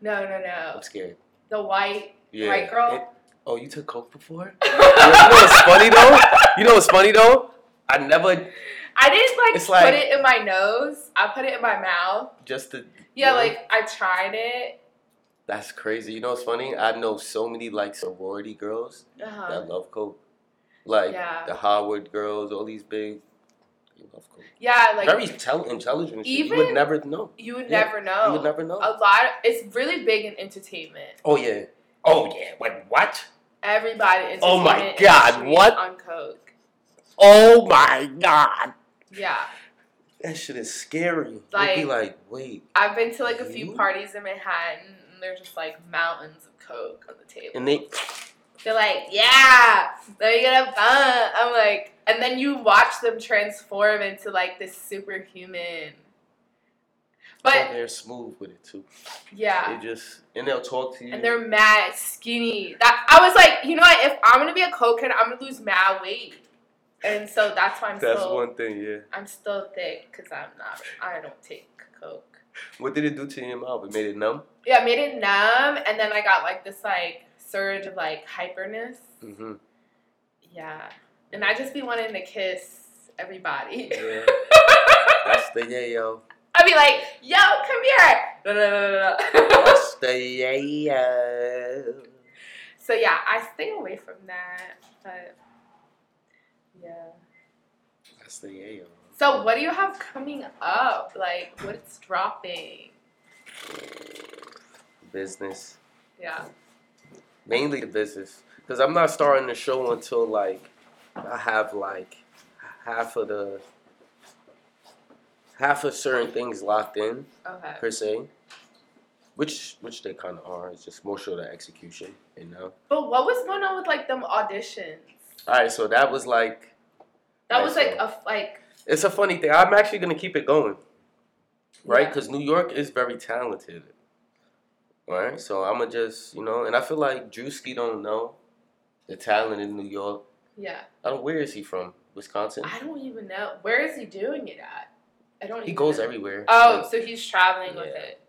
No, no, no. I'm scared. The white Yeah. white girl. It- oh, you took coke before? you know what's funny though? You know what's funny though? I never I didn't like It's like put it in my nose. I put it in my mouth. just to. Yeah, like I tried it. That's crazy. You know what's funny? I know so many like sorority girls Uh-huh. that love coke. Like Yeah. the Howard girls, all these big. They love coke. Yeah, like Very tel- intelligent. shit. You would never know. you would Yeah, never know. You would never know. A lot. It's really big in entertainment. oh yeah. Oh yeah. What? What? Everybody. Is, oh my God, what? On coke. Oh my god. Yeah, That shit is scary. You'd be Like- like, wait. I've been to like a few You? parties in Manhattan, and there's just like mountains of coke on the table. And they They're like, yeah, they're gonna bun. I'm like, and then you watch them transform into like this superhuman. But they're smooth with it too. yeah, They just and they'll talk to you. and they're mad skinny. That I was like, you know what? If I'm gonna be a cokehead, I'm gonna lose mad weight, and so that's why I'm That's still one thing, yeah. I'm still thick because I'm not. I don't take coke. What did it do to your mouth? It made it numb. Yeah, I made it numb, and then I got like this like surge of like hyperness. Mm-hmm. Yeah, and I just be wanting to kiss everybody. Yeah. That's the yayo. I'd be like, "Yo, come here!" No, no, no, no, no. That's the yayo. so yeah, I stay away from that. But yeah. That's the yayo. So what do you have coming up? Like, what's dropping? Business. Yeah. Mainly the business. Because I'm not starting the show until like I have like half of the half of certain things locked in Okay. per se. Which which they kind of are. It's just more so the execution, you know. But what was going on with like them auditions? All right, so that was like That was like a like it's a funny thing. I'm actually gonna keep it going, right? Yeah. Because New York is very talented, right? So I'm gonna just you know, and I feel like Drewski don't know the talent in New York. yeah. I don't. Where is he from? Wisconsin. I don't even know where is he doing it at. I don't. He even goes know. everywhere. Oh, Like, so he's traveling with it.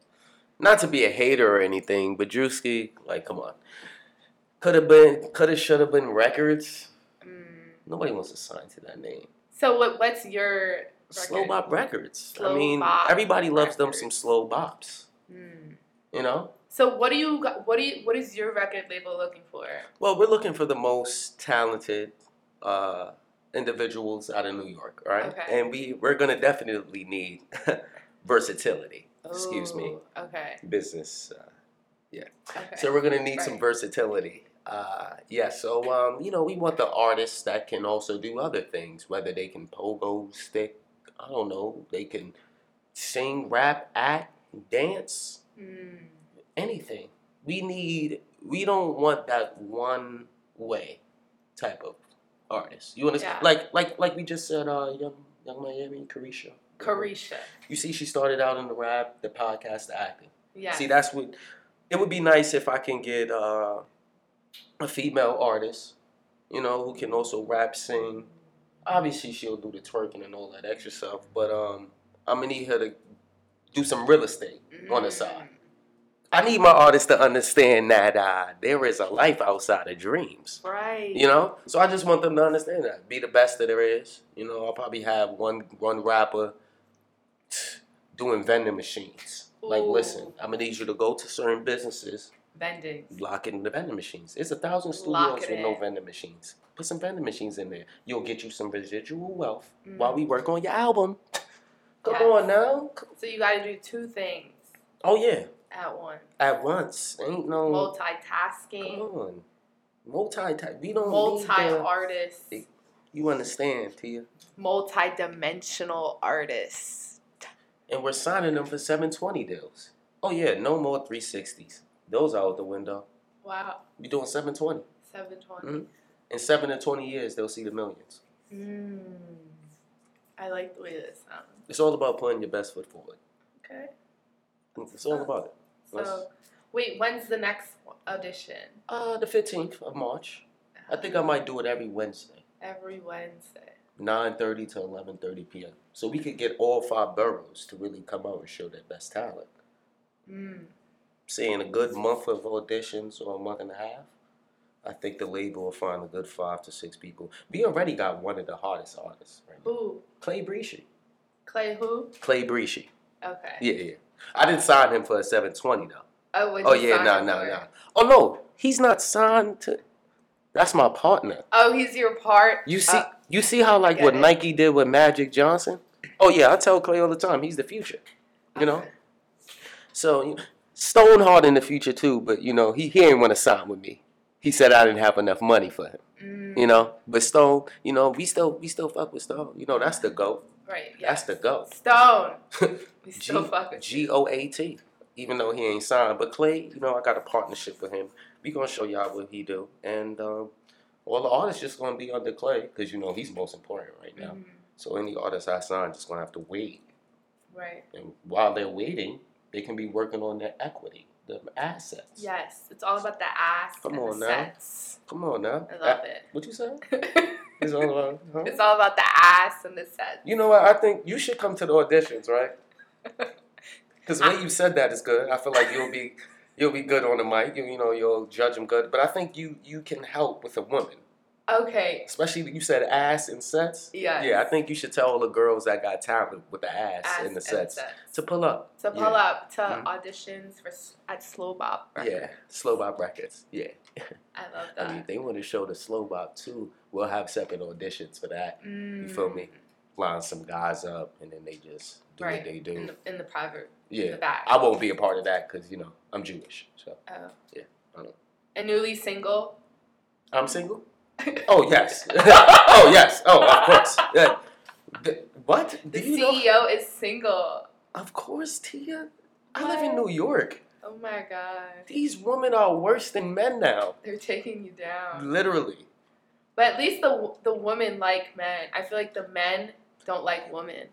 not to be a hater or anything, but Drewski, like, come on, could have been, could have, should have been records. Mm. Nobody wants to sign to that name. So what? What's your Slow record? bop records. I mean, bop everybody loves them some slow bops. Mm. You know. So what do you what do you what is your record label looking for? Well, we're looking for the most talented uh, individuals out of New York, right? Okay. And we we're gonna definitely need versatility. Excuse me, Okay. business. Uh, Okay. so we're gonna need some versatility. Uh, yeah. So um, you know, we want the artists that can also do other things, whether they can pogo stick. I don't know. They can sing, rap, act, dance. Mm. Anything. We need. We don't want that one way type of artist. You understand? Yeah. Like like like we just said. Uh, young Yung Miami, Caresha. Caresha. You see, she started out in the rap, the podcast, the acting. Yeah. See, that's what. It would be nice if I can get uh, a female artist, you know, who can also rap, sing. Obviously, she'll do the twerking and all that extra stuff, but um, I'm gonna need her to do some real estate on the Mm. side. I need my artists to understand that uh, there is a life outside of dreams. Right. You know, so I just want them to understand that. Be the best that there is. You know, I'll probably have one one rapper doing vending machines. Like, listen, I'm gonna need you to go to certain businesses, Vending. lock in the vending machines. It's a thousand studios it with no vending machines. Put some vending machines in there. You'll get you some residual wealth Mm. while we work on your album. Come Yes. on now. So you got to do two things Oh yeah, at once. at once. Ain't no. multitasking. Come on. Multi. We don't need Multi artists. You understand, Tia? Multi-dimensional artists. And we're signing them for 720 deals. Oh yeah, no more 360s. Those are out the window. Wow. We doing 720. 720. Mhm. In seven to 20 years, they'll see the millions. Mm. I like the way that sounds. It's all about putting your best foot forward. Okay. It's all about it. Let's- So, wait, when's the next audition? Uh, the fifteenth of March. I think I might do it every Wednesday, Every Wednesday. nine thirty to eleven thirty p.m. So we could get all five boroughs to really come out and show their best talent. Mm. Say in a good month of auditions or a month and a half, I think the label will find a good five to six people. We already got one of the hardest artists right now, Who? Clay Breeshy. Clay who? Clay Breeshy. Okay. Yeah, yeah. I didn't sign him for a seven twenty though. Oh, Oh yeah, no, no, no. Oh no, he's not signed to. That's my partner. Oh, he's your part. You see, Uh, you see how like what it. Nike did with Magic Johnson. Oh yeah, I tell Clay all the time. He's the future. You know. So Stone hard in the future too, but you know he, he ain't want to sign with me. He said I didn't have enough money for him. Mm, You know, but Stone, you know, we still we still fuck with Stone. You know, that's the go. right. Yeah. That's the go. Stone. G still fucking. G O A T. Even though he ain't signed, but Clay, you know, I got a partnership with him. We gonna show y'all what he do, and um, all the artists just gonna be under Clay because you know he's most important right now. Mhm, So any artist I sign just gonna have to wait, Right. and while they're waiting, they can be working on their equity, the assets. Yes. It's all about the ass. Come on the now. Sets. Come on now. I love it. What you say? It's all about. Huh? it's all about the ass and the sets. You know what? I think you should come to the auditions, right? Because the way you said that is good. I feel like you'll be you'll be good on the mic. You, you know, you'll judge them good. But I think you you can help with a woman, Okay. especially you said ass and sets. Yeah. Yeah, I think you should tell all the girls that got talent with the ass, Ass and the sets sets. to pull up. To pull Yeah. up to Mhm. auditions for at SlowBop. Yeah, slow bop records. Yeah, I love that. I mean, they want to show the slow bop too. We'll have separate auditions for that. mm, feel me? Line some guys up, and then they just do Right. what they do. In the, in the private, yeah, the back. I won't be a part of that because you know I'm Jewish. So Oh. Yeah, I know. And newly single. I'm single. Oh yes. oh yes. Oh of course. Yeah. The- what? The Do know? CEO is single. Of course, Tia. I live in New York. Oh my god. These women are worse than men now. They're taking you down. Literally. But at least the the women like men. I feel like the men don't like women.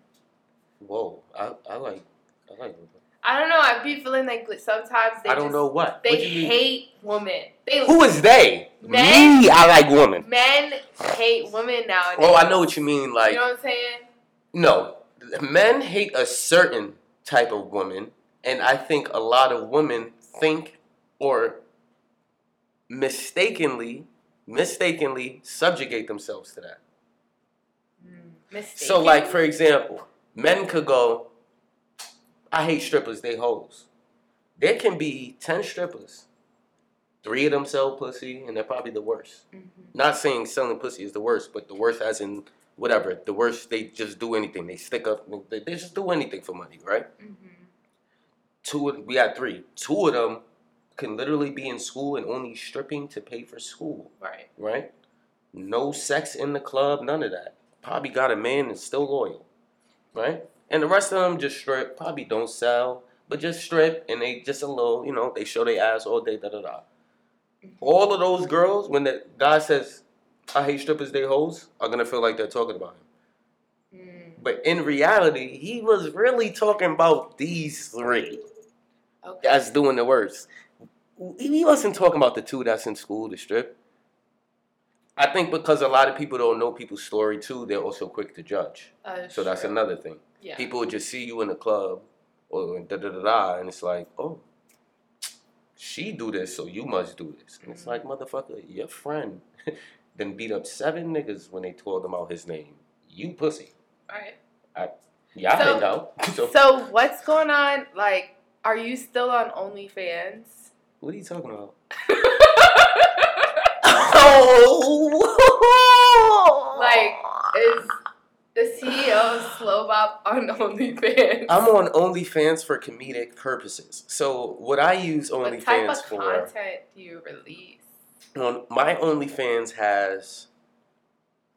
Whoa. I, I like. I like. women. I don't know. I be feeling like sometimes they I don't just, know what. they what hate women. They Who is they? Men? Me. I like women. men hate women nowadays. Oh, I know what you mean. Like you know what I'm saying? No, men hate a certain type of woman, and I think a lot of women think or mistakenly, mistakenly subjugate themselves to that. Mistake. So, like for example, men could go, "I hate strippers; they hoes." There can be ten strippers, three of them sell pussy, and they're probably the worst. Mhm. Not saying selling pussy is the worst, but the worst as in whatever. The worst, they just do anything. They stick up. They, they just do anything for money, right? Mhm. Two. Of, we got three. Two of them can literally be in school and only stripping to pay for school, Right. right? No sex in the club, none of that. Probably got a man and still loyal, right? And the rest of them just strip. Probably don't sell, but just strip and they just a little, you know, they show their ass all day, da da da. All of those girls, when the guy says, "I hate strippers, they hoes," are gonna feel like they're talking about him. Mm. But in reality, he was really talking about these three Okay. that's doing the worst. He wasn't talking about the two that's in school to strip. I think because a lot of people don't know people's story too, they're also quick to judge. Uh, So that's another thing. Yeah. People just see you in the club or da da da da, and it's like, oh, she do this, so you must do this. And it's like, motherfucker, your friend then beat up seven niggas when they told him out his name. You pussy. Right. Yeah, I So- hang out. So, So what's going on? Like, are you still on OnlyFans? what are you talking about? Like, is the CEO of SlowBop on OnlyFans? I'm on OnlyFans for comedic purposes. So what I use OnlyFans what type of for, content do you release? on my OnlyFans has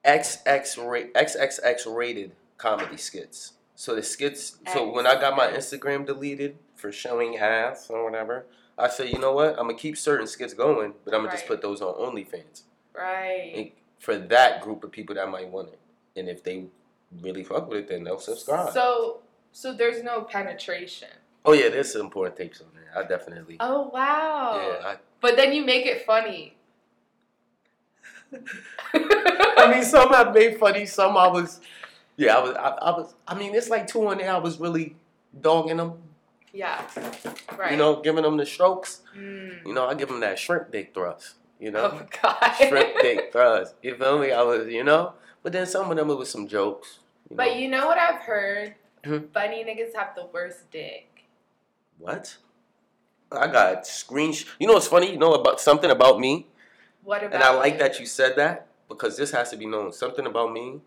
XX ra- XXX rated comedy skits. So the skits. So when I got my Instagram deleted for showing ass or whatever, I said, you know what? I'm gonna keep certain skits going, but I'm gonna just put those on OnlyFans Right. And for that group of people that might want it. And if they really fuck with it, then they'll subscribe. So, so there's no penetration. oh yeah, there's some important takes on there. I definitely. Oh wow. Yeah, But then you make it funny. I, I mean, some I made funny, some I was. Yeah, I was. I, I was. I mean, it's like two on there. I was really dogging them. Yeah. Right. You know, giving them the strokes. Mm. You know, I give them that shrimp dick thrust. You know, Oh God. shrimp dick thrust. You feel me? I was, you know. But then some of them it was some jokes. You know? But you know what I've heard? Mhm. Bunny niggas have the worst dick. What? I got screensh. You know what's funny? You know about something about me, What about? and I like it? that you said that because this has to be known. Something about me.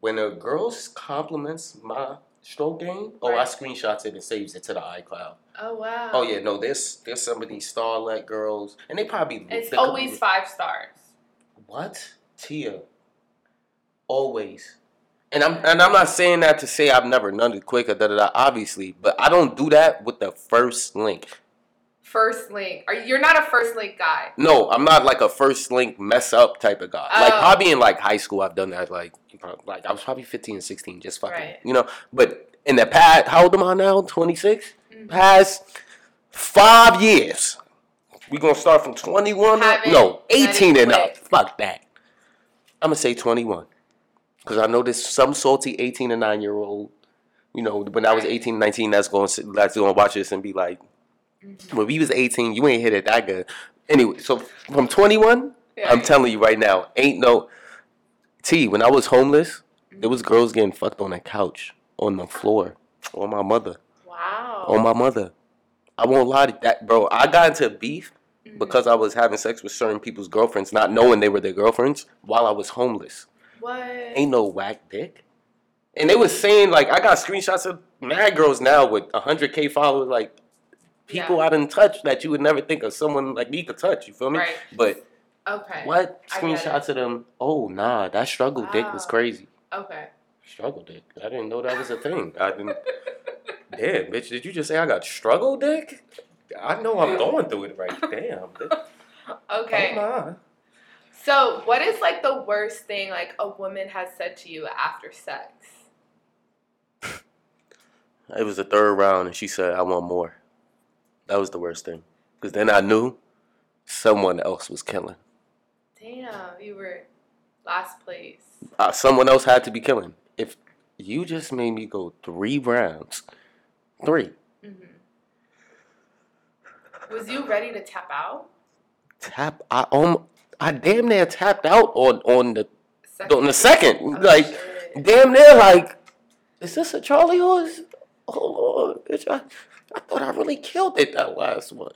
When a girl compliments my stroke game, oh, I screenshots it and saves it to the iCloud. Oh wow. Oh yeah, no, there's there's some of these starlet girls, and they probably It's they- always five stars. What? Tia. Always. And I'm and I'm not saying that to say I've never done it quick or da da da, obviously, but I don't do that with the first link. First link. Are you're not a first link guy? No, I'm not like a first link mess up type of guy. Like Oh. probably in like high school I've done that like like I was probably 15 and 16 just fucking, Right. you know, but in the past how old am I now? 26? Mhm. Past 5 years. We going to start from 21 up? No, 18 and up. Fuck that. I'm going to say 21. Cuz I know there's some salty 18 and 9 year old, you know, when I was 18 19 that's going to that's going to watch this and be like Mhm. when we was 18, you ain't hit it that good. Anyway, so from 21, I'm telling you right now, ain't no T. When I was homeless, there was girls getting fucked on the couch, on the floor, on my mother, Wow. on my mother. I won't lie to that, bro. I got into beef Mhm. because I was having sex with certain people's girlfriends, not knowing they were their girlfriends, while I was homeless. What? Ain't no whack dick. And they was saying like I got screenshots of mad girls now with 100k followers, like people Yeah. I didn't touch that you would never think of someone like me to touch. You feel me? Right. But Okay. what screenshots of them? Oh nah, that struggle dick was ah, crazy. Okay. Struggle dick. I didn't know that was a thing. I didn't. Damn, bitch, did you just say I got struggle dick? I know I'm going through it right. Damn. Okay. Oh, nah. So, what is like the worst thing like a woman has said to you after sex? It was the third round, and she said, "I want more." That was the worst thing, because then I knew someone else was killing. Damn, you were last place. Uh, someone else had to be killing. If you just made me go three rounds, three hmm Was you ready to tap out? tap, I um, I damn near tapped out on on the Second. on the second. Oh, like shit. damn near like, is this a Charlie horse? Oh Lord, bitch! I, I thought I really killed it that last one.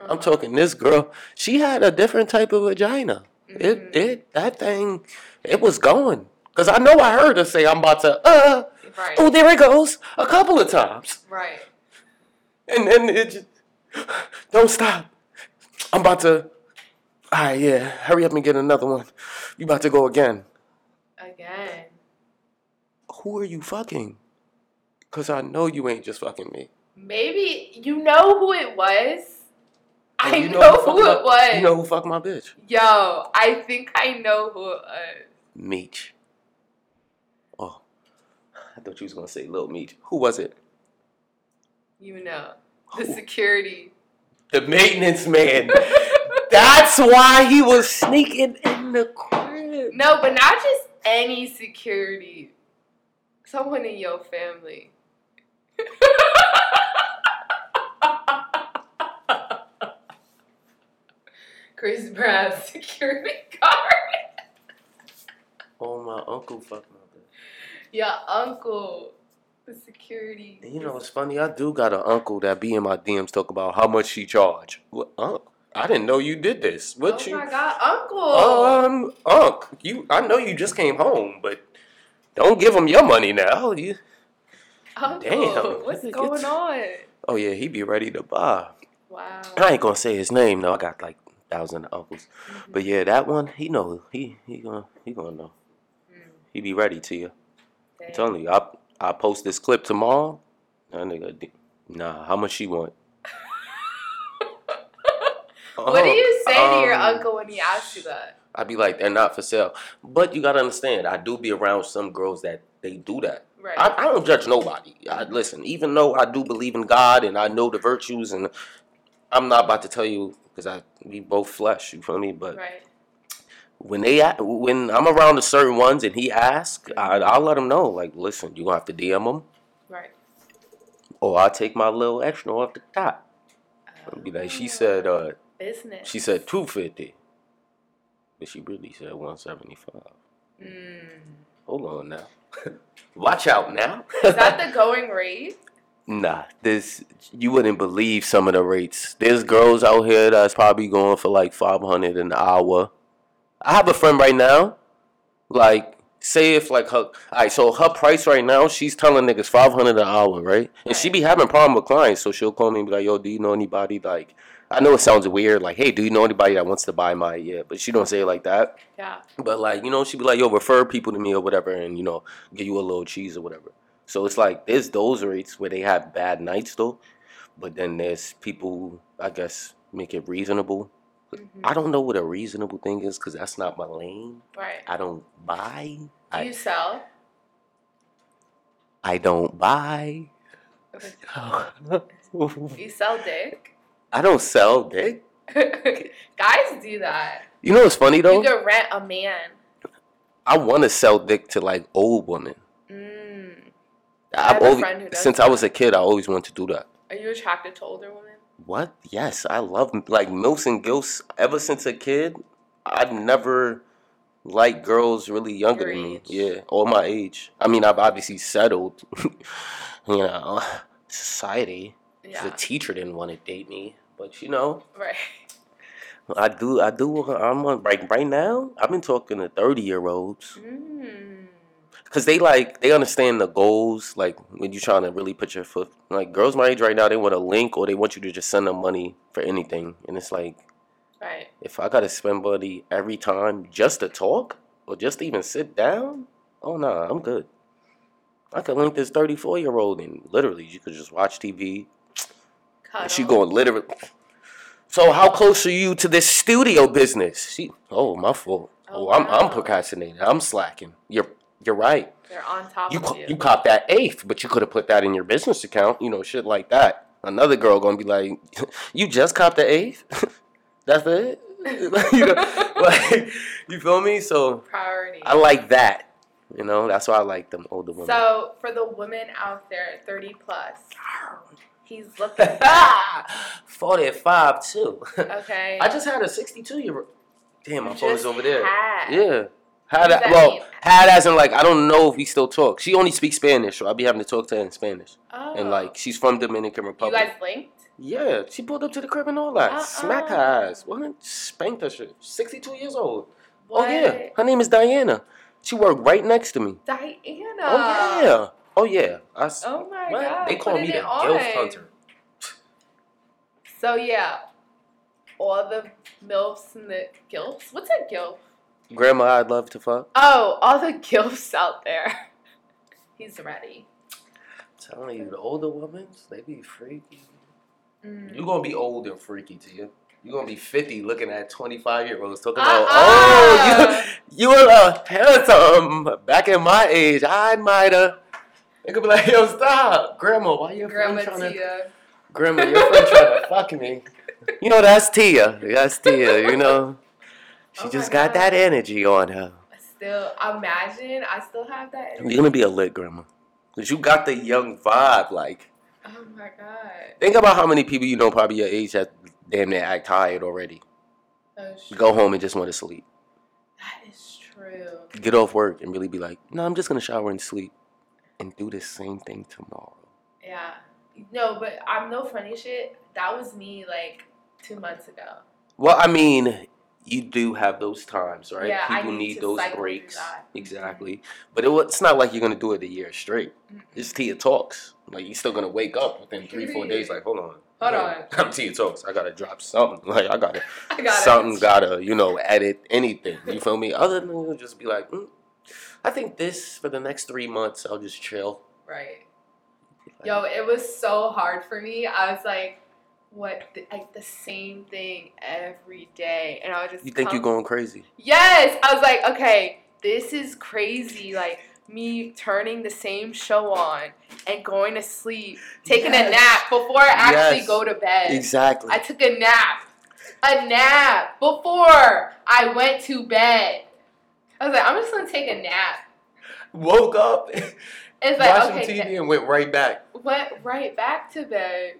I'm Uh-huh. talking this girl. She had a different type of vagina. It Mhm. did that thing. It was going. Cause I know I heard her say I'm about to. Uh Right. oh, there it goes a couple of times, Right. and then it just don't stop. I'm about to. All right, yeah. Hurry up and get another one. You about to go again. Again. Who are you fucking? Cause I know you ain't just fucking me. Maybe you know who it was. I you know, fucked who my- it was. You know who fucked my bitch? Yo, I think I know who it was. Meech. Oh, I thought you was gonna say Lil Meech. Who was it? You know. The Who? security. The maintenance man. That's why he was sneaking in the crib. No, but not just any security. Someone in your family. Chris Brown security guard. Oh, my uncle fucked my bitch. Your uncle. The security. And you know what's funny? I do got an uncle that be in my DMs talk about how much she charge. What, Unc? I didn't know you did this. What oh you? my god, uncle. Um, Unc, you. I know you just came home, but don't give him your money now. You. uncle. damn. What's going on? Oh yeah, he be ready to buy. Wow. I ain't gonna say his name though. I got like thousand uncles, Mm-hmm. but yeah, that one he know. He he gonna he gonna know. Mm, He be ready to you. I'm telling you. I I post this clip tomorrow. That nigga, nah. How much she want? What do you say to your Um, uncle when he asks you that? I'd be like, they're not for sale. But you gotta understand, I do be around some girls that they do that. Right. I, I don't judge nobody. I, listen, even though I do believe in God and I know the virtues, and I'm not about to tell you because I we both flesh. You feel me? But right. when they when I'm around the certain ones and he asks, I, I'll let him know. Like, listen, you gonna have to DM him, Right. or I'll take my little extra off the top. I'll be like, she said, uh, business. she said two fifty, but she really said one seventy five. Mm. Hold on now. Watch out now. Is that the going rate? Nah, this you wouldn't believe some of the rates. There's girls out here that's probably going for like five hundred an hour. I have a friend right now, like say if like her, alright, so her price right now, she's telling niggas five hundred an hour, right? And she be having problem with clients, so she'll call me and be like, "Yo, do you know anybody like?" I know it sounds weird, like, "Hey, do you know anybody that wants to buy my yeah?" But she don't say it like that. Yeah. But like, you know, she'd be like, yo, refer people to me or whatever and, you know, give you a little cheese or whatever. So it's like there's those rates where they have bad nights though. But then there's people who, I guess, make it reasonable. Mhm. I don't know what a reasonable thing is because that's not my lane. Right. I don't buy. Do I, you sell? I don't buy. You sell dick? I don't sell dick. Guys do that. You know what's funny though? You could rent a man. I want to sell dick to like old women. I've have a always, friend who does since I was a kid, I always wanted to do that. Are you attracted to older women? What? Yes, I love like milfs and gilfs. Ever since a kid, I've never liked girls really younger Your than me. age. Yeah, or my age. I mean, I've obviously settled. you know, society. Yeah. The teacher didn't want to date me, but you know, Right. I do. I do. I'm on, right right now. I've been talking to thirty year olds Mm. Because they like they understand the goals. Like when you're trying to really put your foot. Like girls my age right now, they want a link or they want you to just send them money for anything, and it's like. Right. If I gotta spend money every time just to talk or just to even sit down, oh no, nah, I'm good. I could link this 34 year old and literally you could just watch TV. Cuddle. And she going literally. So how close are you to this studio business? She, oh my fault. Oh, Oh, I'm. I'm procrastinating. I'm slacking. You're you're right. They're on top You co- you. you caught that eighth, but you could have put that in your business account. You know, shit like that. Another girl gonna be like, "You just copped the eighth? That's it?" you know, like you feel me? So Priority. I like that. You know, that's why I like them older women. So for the women out there, 30 plus, he's looking. 45 too. Okay. I just had a 62 year old. Damn, my phone is over there. had. Yeah. Had What that well, mean? had as in like I don't know if we still talk. She only speaks Spanish, so I'll be having to talk to her in Spanish. oh. And like she's from Dominican Republic. you guys linked? Yeah, she pulled up to the crib and all that. Uh-uh. Smacked her ass. What? Spanked her shit. 62 years old. What? Oh, yeah. Her name is Diana. She worked right next to me. Diana. oh, yeah. Oh, yeah. I Oh my god. They call putting me the. Gilf Hunter. So yeah, all the milfs and the gilfs. What's a gilf? Grandma, I'd love to fuck. Oh, all the gilfs out there. He's ready. telling you, the older women, they be freaky. Mm. You're going to be old and freaky to you. You're going to be 50 looking at 25 year olds talking Uh-uh. about, oh, you, you were uh, handsome back in my age. I might have. They could be like, yo, stop. Grandma, why your Grandma friend trying to Tia. Grandma, your friend trying to fuck me. You know, that's Tia. That's Tia, you know. Oh she Oh just got God. that energy on her. I still, imagine I still have that. You're gonna be a lit grandma. Cause you got the young vibe. Like, Oh my god. think about how many people you know probably your age that damn near act tired already. Oh, Go home and just want to sleep. That is true. Get off work and really be like, no, I'm just gonna shower and sleep. And do the same thing tomorrow. Yeah. No, but I'm no funny shit. That was me like two months ago. Well, I mean, you do have those times, right? Yeah, I People need need, to those breaks. Exactly. But it, it's not like you're gonna do it a year straight. Mm-mm. It's Tia Talks. Like you're still gonna wake up within three, four days. Like, hold on, Hold on. I'm Tia Talks. I gotta drop something. Like I gotta I got something gotta you know edit anything. You feel me? Other than you just be like, mm, I think this for the next three months I'll just chill. Right. Yo, it was so hard for me. I was like, what the, like the same thing every day, and I was just You think come- you're going crazy? Yes, I was like, okay, this is crazy. Like me turning the same show on and going to sleep, taking Yes. a nap before I actually Yes. go to bed. Exactly. I took a nap, a nap before I went to bed. I was like, I'm just gonna take a nap. Woke up, It's like watched okay, some TV, and went right back. went right back to bed.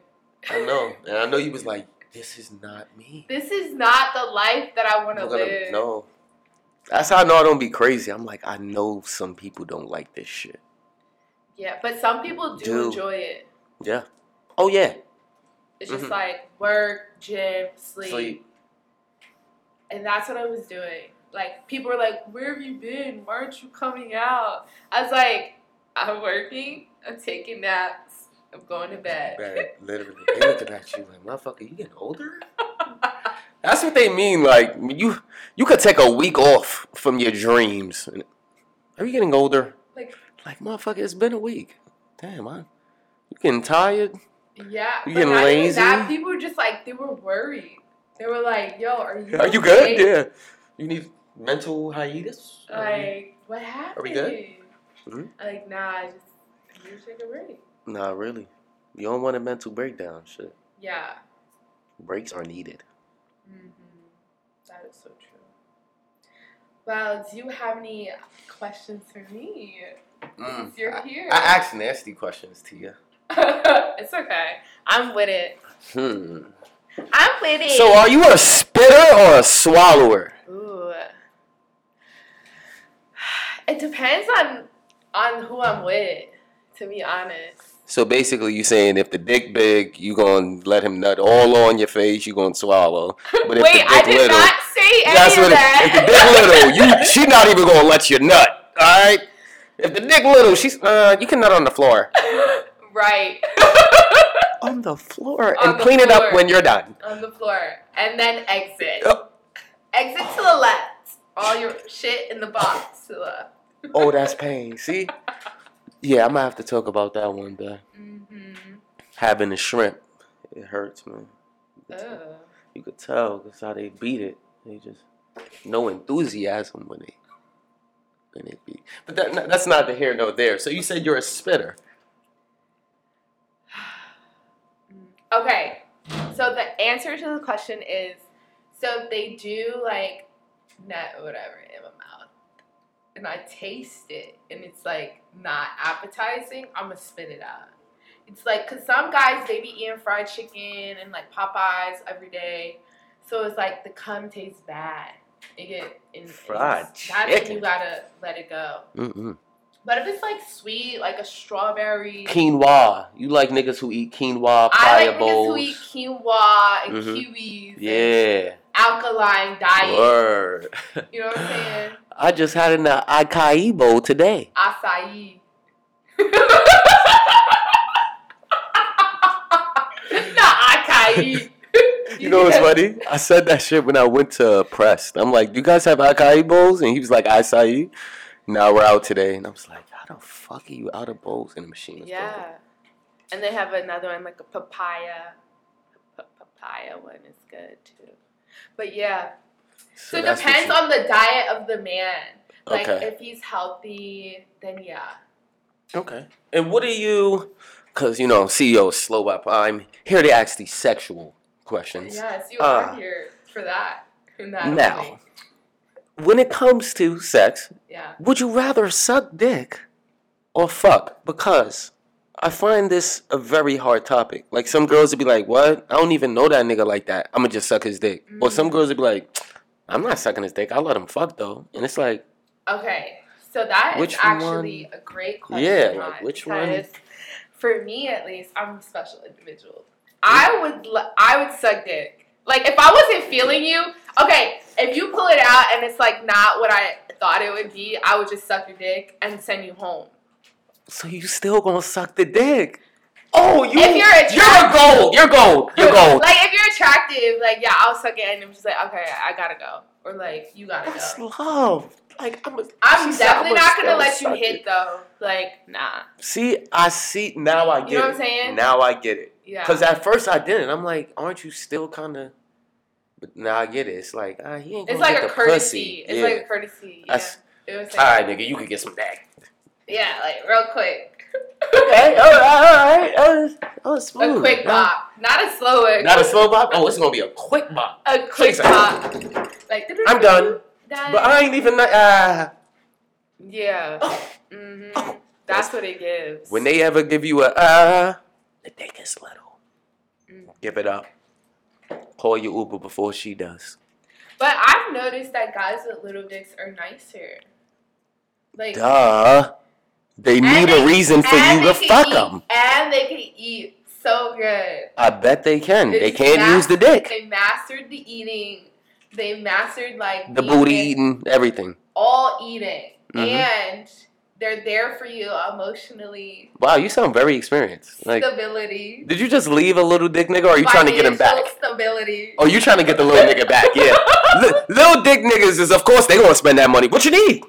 I know, and I know you was like, "This is not me." This is not the life that I want to live. no. That's how I know I don't be crazy. I'm like, I know some people don't like this shit. Yeah, but some people do Do. enjoy it. Yeah. Oh yeah. It's just Mhm. like work, gym, sleep. Sleep. And that's what I was doing. Like people were like, "Where have you been? Why aren't you coming out?" I was like, "I'm working. I'm taking naps. I'm going to bed." Bad, literally. They looking at you like, motherfucker, you getting older? That's what they mean. Like you, you could take a week off from your dreams. Are you getting older? Like, Like motherfucker, it's been a week. Damn, I, you getting tired? yeah. You getting even that, lazy? people were just like, they were worried. They were like, "Yo, are you? Are you okay? good? Yeah. You need mental hiatus. Like, what happened? Are we good? Mhm. Like, nah, I just to take a break. Nah, really. You don't want a mental breakdown. Shit. Yeah. Breaks are needed. hmm That is so true. Well, do you have any questions for me? Since you're Mm. I, here. I ask nasty questions to you. it's okay. I'm with it. Hmm. I'm with it. So, are you a spitter or a swallower? Ooh. It depends on on who I'm with, to be honest. So basically, you're saying if the dick big, you gonna let him nut all on your face, you gonna swallow. But if Wait, the I dick did little, not say any that's of what. that. If the dick little, you she not even gonna let you nut. All right. If the dick little, she's uh, you can nut on the floor. right. On the floor On and the clean it up when you're done. on the floor. And then exit. Oh. Exit to the left. All your shit in the box to the left. Oh, that's pain. See? Yeah, I'm gonna have to talk about that one day. Mm-hmm. Having a shrimp, it hurts, man. You could tell that's how they beat it. They just no enthusiasm when they when they beat. But that, that's not the here nor there. So you said you're a spitter. Okay. So the answer to the question is so they do like or whatever in my mouth and I taste it and it's like not appetizing, I'm gonna spit it out. It's like cause some guys they be eating fried chicken and like Popeyes every day. So it's like the cum tastes bad. It get in Fried it's- That's when you gotta let it go. Mm-mm. But if it's like sweet, like a strawberry, Quinoa. You like niggas who eat quinoa, I like niggas bowls. who eat quinoa and Mhm. kiwis. and yeah. alkaline diet. Word. You know what I'm saying? I just had an uh, acai bowl today. Acai. Not acai. You know what's funny? I said that shit when I went to Prest. I'm like, Do you guys have acai bowls? And he was like, acai. Now we're out today. And I was like, how the fuck are you out of bowls in the machine? broken? Yeah. And they have another one, like a papaya. P- papaya one is good too. But yeah. So, it depends you- on the diet of the man. Like Okay. if he's healthy, then yeah. Okay. And what are you? Because you know, CEO is SlowBop. I'm here to ask these sexual questions. Yes, you Uh, are here for that. That now. When it comes to sex, Yeah. would you rather suck dick or fuck? Because I find this a very hard topic. Like some girls would be like, "What? I don't even know that nigga like that. I'm gonna just suck his dick." Or some Mm. girls would be like, "I'm not sucking his dick. I'll let him fuck though." And it's like, Okay, so that is Which actually a great question. Yeah, like, which one? For me, at least, I'm a special individual. I would, I would suck dick. Like if I wasn't feeling you, okay. If you pull it out and it's like not what I thought it would be, I would just suck your dick and send you home. so you still gonna suck the dick? Oh, you If you're you're gold. You're gold. You're gold. Like if you're attractive, like yeah, I'll suck it, and I'm just like, okay, I gotta go, or like you gotta That's go. love. Like I'm. A, I'm definitely "I'ma not gonna let you hit it." though. Like nah. See, I see now. I get You know it. what I'm saying? Now I get it. Yeah. Because at first I didn't. I'm like, aren't you still kind of? But now I get it. It's like, ah, he ain't gonna it's like get a the courtesy. pussy. It's like a courtesy. Yeah. It like, right, nigga, you could get some neck. Yeah, like real quick. Okay, all right, all right. Oh, was, that was smooth. A quick bop, not a slow one. Not a slow bop. Oh, it's gonna be a quick bop. A quick Chase. bop. Like I'm done. Done. But I ain't even. Ah. Yeah. hmm That's what it gives. When they ever give you a ah, the dick is little. Mm. Give it up. Call your Uber before she does. But I've noticed that guys with little dicks are nicer. Like Duh. They And need they- a reason for you to fuck can them. And they can eat so good. I bet they can. They can't use the dick. They mastered the eating. They mastered like The being booty eating, everything. all eating, Mhm. and they're there for you emotionally. Wow, you sound very experienced. Like, stability. did you just leave a little dick nigga or are you trying to get him back? Stability. Oh, you trying to get the little nigga back, yeah. Li- little dick niggas is, of course, they gonna spend that money. What you need?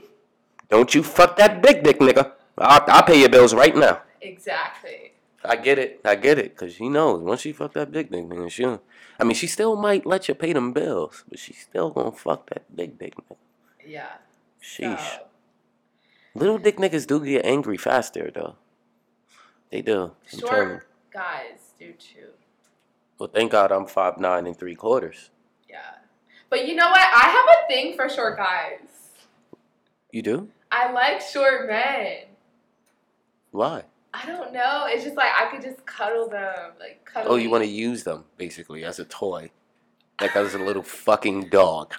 Don't you fuck that big dick nigga. I'll, I'll pay your bills right now. Exactly. I get it. I get it. Because she knows once she fuck that big dick nigga, she I mean, she still might let you pay them bills, but she's still gonna fuck that big dick nigga. Yeah. Sheesh. So, Little dick niggas do get angry faster, though. They do. I'm short guys do too. Well, thank God I'm five nine and three quarters. Yeah. But you know what? I have a thing for short guys. You do? I like short men. Why? I don't know. It's just like I could just cuddle them, like cuddle. Oh, you want to use them basically as a toy, like as a little fucking dog.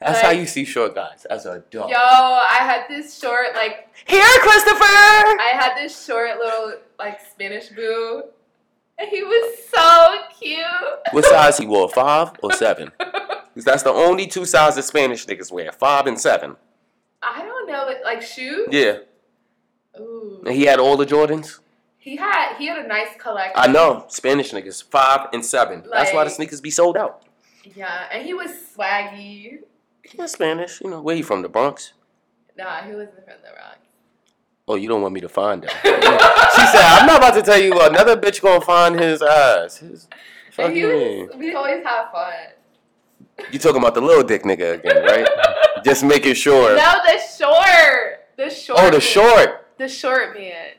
That's how you see short guys as a dog. Yo, I had this short like Here, Christopher. I had this short little like Spanish boo, and he was so cute. What size he wore? Five or seven? Because that's the only two sizes Spanish niggas wear: five and seven. I don't know, but like shoes. Yeah. And he had all the Jordans. He had he had a nice collection. I know Spanish niggas five and seven. That's why the sneakers be sold out. Yeah, and he was swaggy. Yeah, Spanish. You know where you from? The Bronx. Nah, he wasn't from the Bronx. Oh, you don't want me to find him. she said, "I'm not about to tell you another bitch gonna find his ass." His, fuck And he was, we always have fun. You talking about the little dick nigga again, right? Just making sure. No, the short, the short. oh, the short. The short man.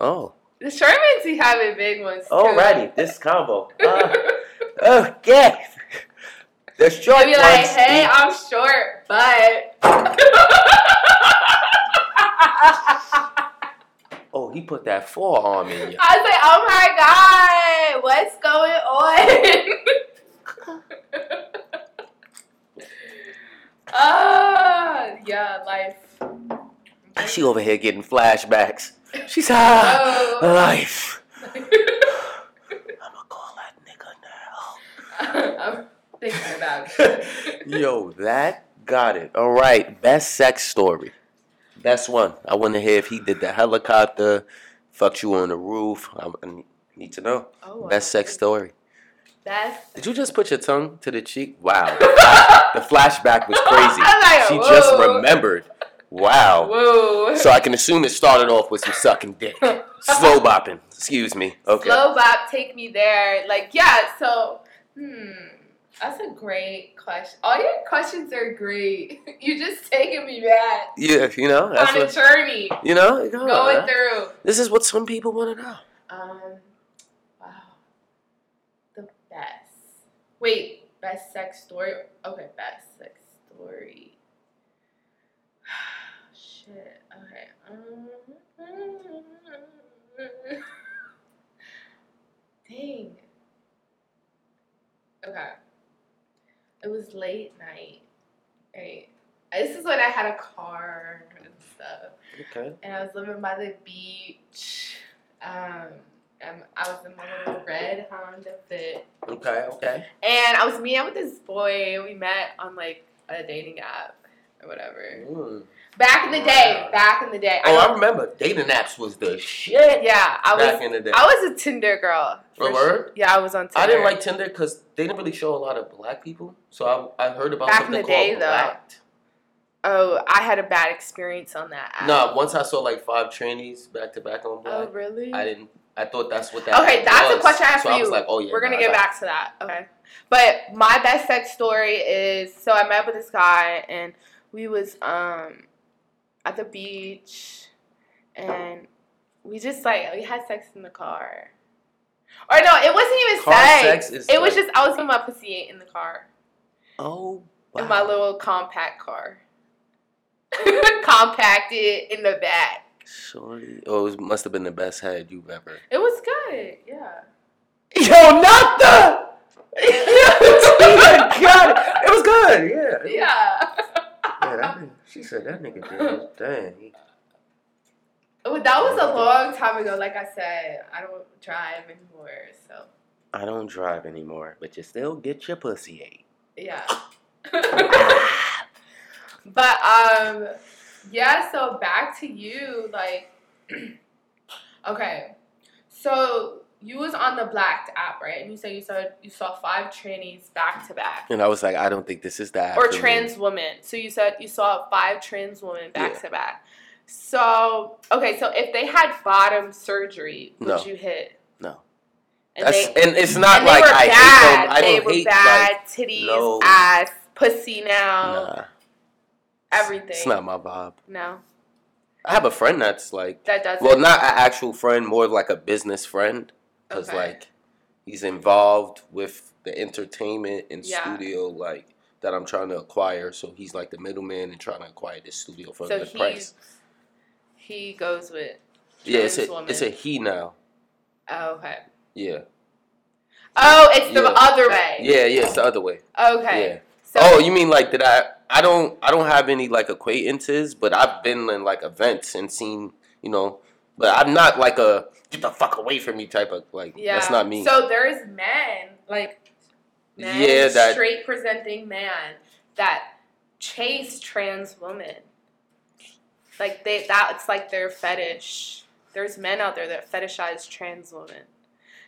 Oh, The short men be having big ones too. alrighty. This combo. Uh, okay. The short They be like, hey, eat- I'm short, but. Oh, he put that forearm in you. I was like, oh my god, what's going on? Ah, yeah, life. She over here getting flashbacks. She's ah, Oh. life. I'ma call that nigga now. I'm thinking about it. Yo, that got it. All right, best sex story. Best one. I want to hear if he did the helicopter, fucked you on the roof. I need to know. Oh, wow. Best sex story. That's Did you just put your tongue to the cheek? Wow. the flashback was crazy. Like, She just remembered. Wow. whoa. So I can assume it started off with some sucking dick. Slow bopping. Excuse me. Okay. Slow bop, take me there. Like, yeah, so, hmm, that's a great question. All your questions are great. You're just taking me back Yeah, you know, that's on a what, journey, you know, you know, going uh, through. This is what some people want to know. Um, wow. The best. Wait, best sex story? Okay, best sex story. Shit. Okay. Um, dang. Okay. It was late night. Right. This is when I had a car and stuff Okay. and I was living by the beach. Um, and I was in my little red Honda Fit, Okay. Okay. and I was meeting up with this boy. We met on like a dating app or whatever. Mm. Back in the day. Back in the day. Oh, I don't- remember. Dating apps was the shit Yeah, I back was. in the day. I was a Tinder girl. for Oh, sure. Yeah, I was on Tinder. I didn't like Tinder because they didn't really show a lot of black people. So I, I heard about Back in the day, though. Blacked. Oh, I had a bad experience on that app. No, once I saw like five trainees back to back on board. Oh, really? I didn't. I thought that's what that. Okay, that's a question I have so for I was like, oh yeah, We're gonna nah, get back to that. Okay. But my best sex story is so I met with this guy and we was um at the beach and we just like we had sex in the car. Or no, it wasn't even Car sex. sex it was just I was in my pussy in the car. Oh. In my little compact car. Compacted in the back. Shorty. Oh, it must have been the best head you've ever. It was good, yeah. Yo, not the. yeah, got it. It was good. Yeah. Yeah, that nigga, she said that nigga did. Dang. he- Well, that was a long time ago. Like I said, I don't drive anymore, so I don't drive anymore, but you still get your pussy ate. yeah. but um, yeah. So back to you, like, okay. So you was on the Blacked app, right? And you said you saw you saw five trannies back to back, And I was like, I don't think this is that. or trans women. So you said you saw five trans women back Yeah. to back. So okay, so if they had bottom surgery, would No. you hit? No. And That's, they, and it's not and they like were I bad. hate them. I they don't were hate bad. like titties, no. ass, pussy now, nah. everything. It's not my vibe. No, I have a friend that's like, that doesn't. well, not an actual friend, more like a business friend, because Okay. like he's involved with the entertainment and Yeah. studio like that I'm trying to acquire. So he's like the middleman and trying to acquire this studio for a good price. he goes with. Yeah, it's a woman. it's a he now. Oh, okay. Yeah, Oh, it's the Yeah. other way. yeah, yeah. It's the other way. Okay. Yeah. So, oh, you mean like did I? I don't. I don't have any like acquaintances, but I've been in like events and seen. You know, but I'm not like a get the fuck away from me type of like. yeah. That's not me. So there's men like men, Yeah, that- straight presenting man that chase trans women. Like they that's like their fetish. There's men out there that fetishize trans women.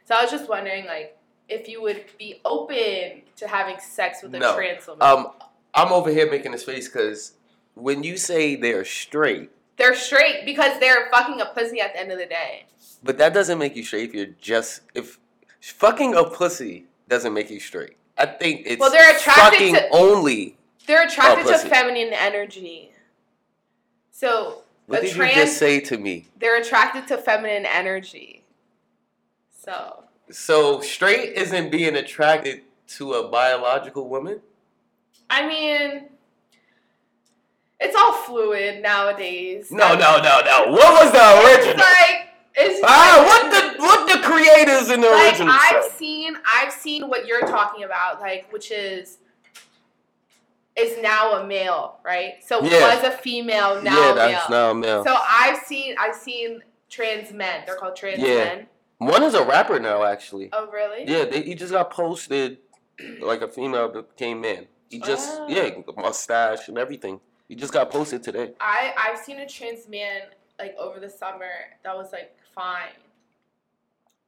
So I was just wondering like if you would be open to having sex with a No. trans woman. um, I'm over here making this face because when you say they're straight, they're straight because they're fucking a pussy at the end of the day. but that doesn't make you straight if you're just if fucking a pussy doesn't make you straight. I think it's Well, they're attracted fucking to- only. They're attracted to feminine energy. So What did trans you just say to me? they're attracted to feminine energy. So So straight isn't being attracted to a biological woman. I mean, it's all fluid nowadays. No, no, no, no. What was the original? It's like it's Ah, what the what the creators in the like original I've said? seen I've seen what you're talking about, like which is is now a male, right? So Yeah. was a female, now yeah, a that's male. now a male. So I've seen I've seen trans men. They're called trans Yeah. men. One is a rapper now, actually. Oh really? Yeah, they, he just got posted like a female that became man. He just Oh. yeah, mustache and everything. He just got posted today. I I've seen a trans man like over the summer that was like fine.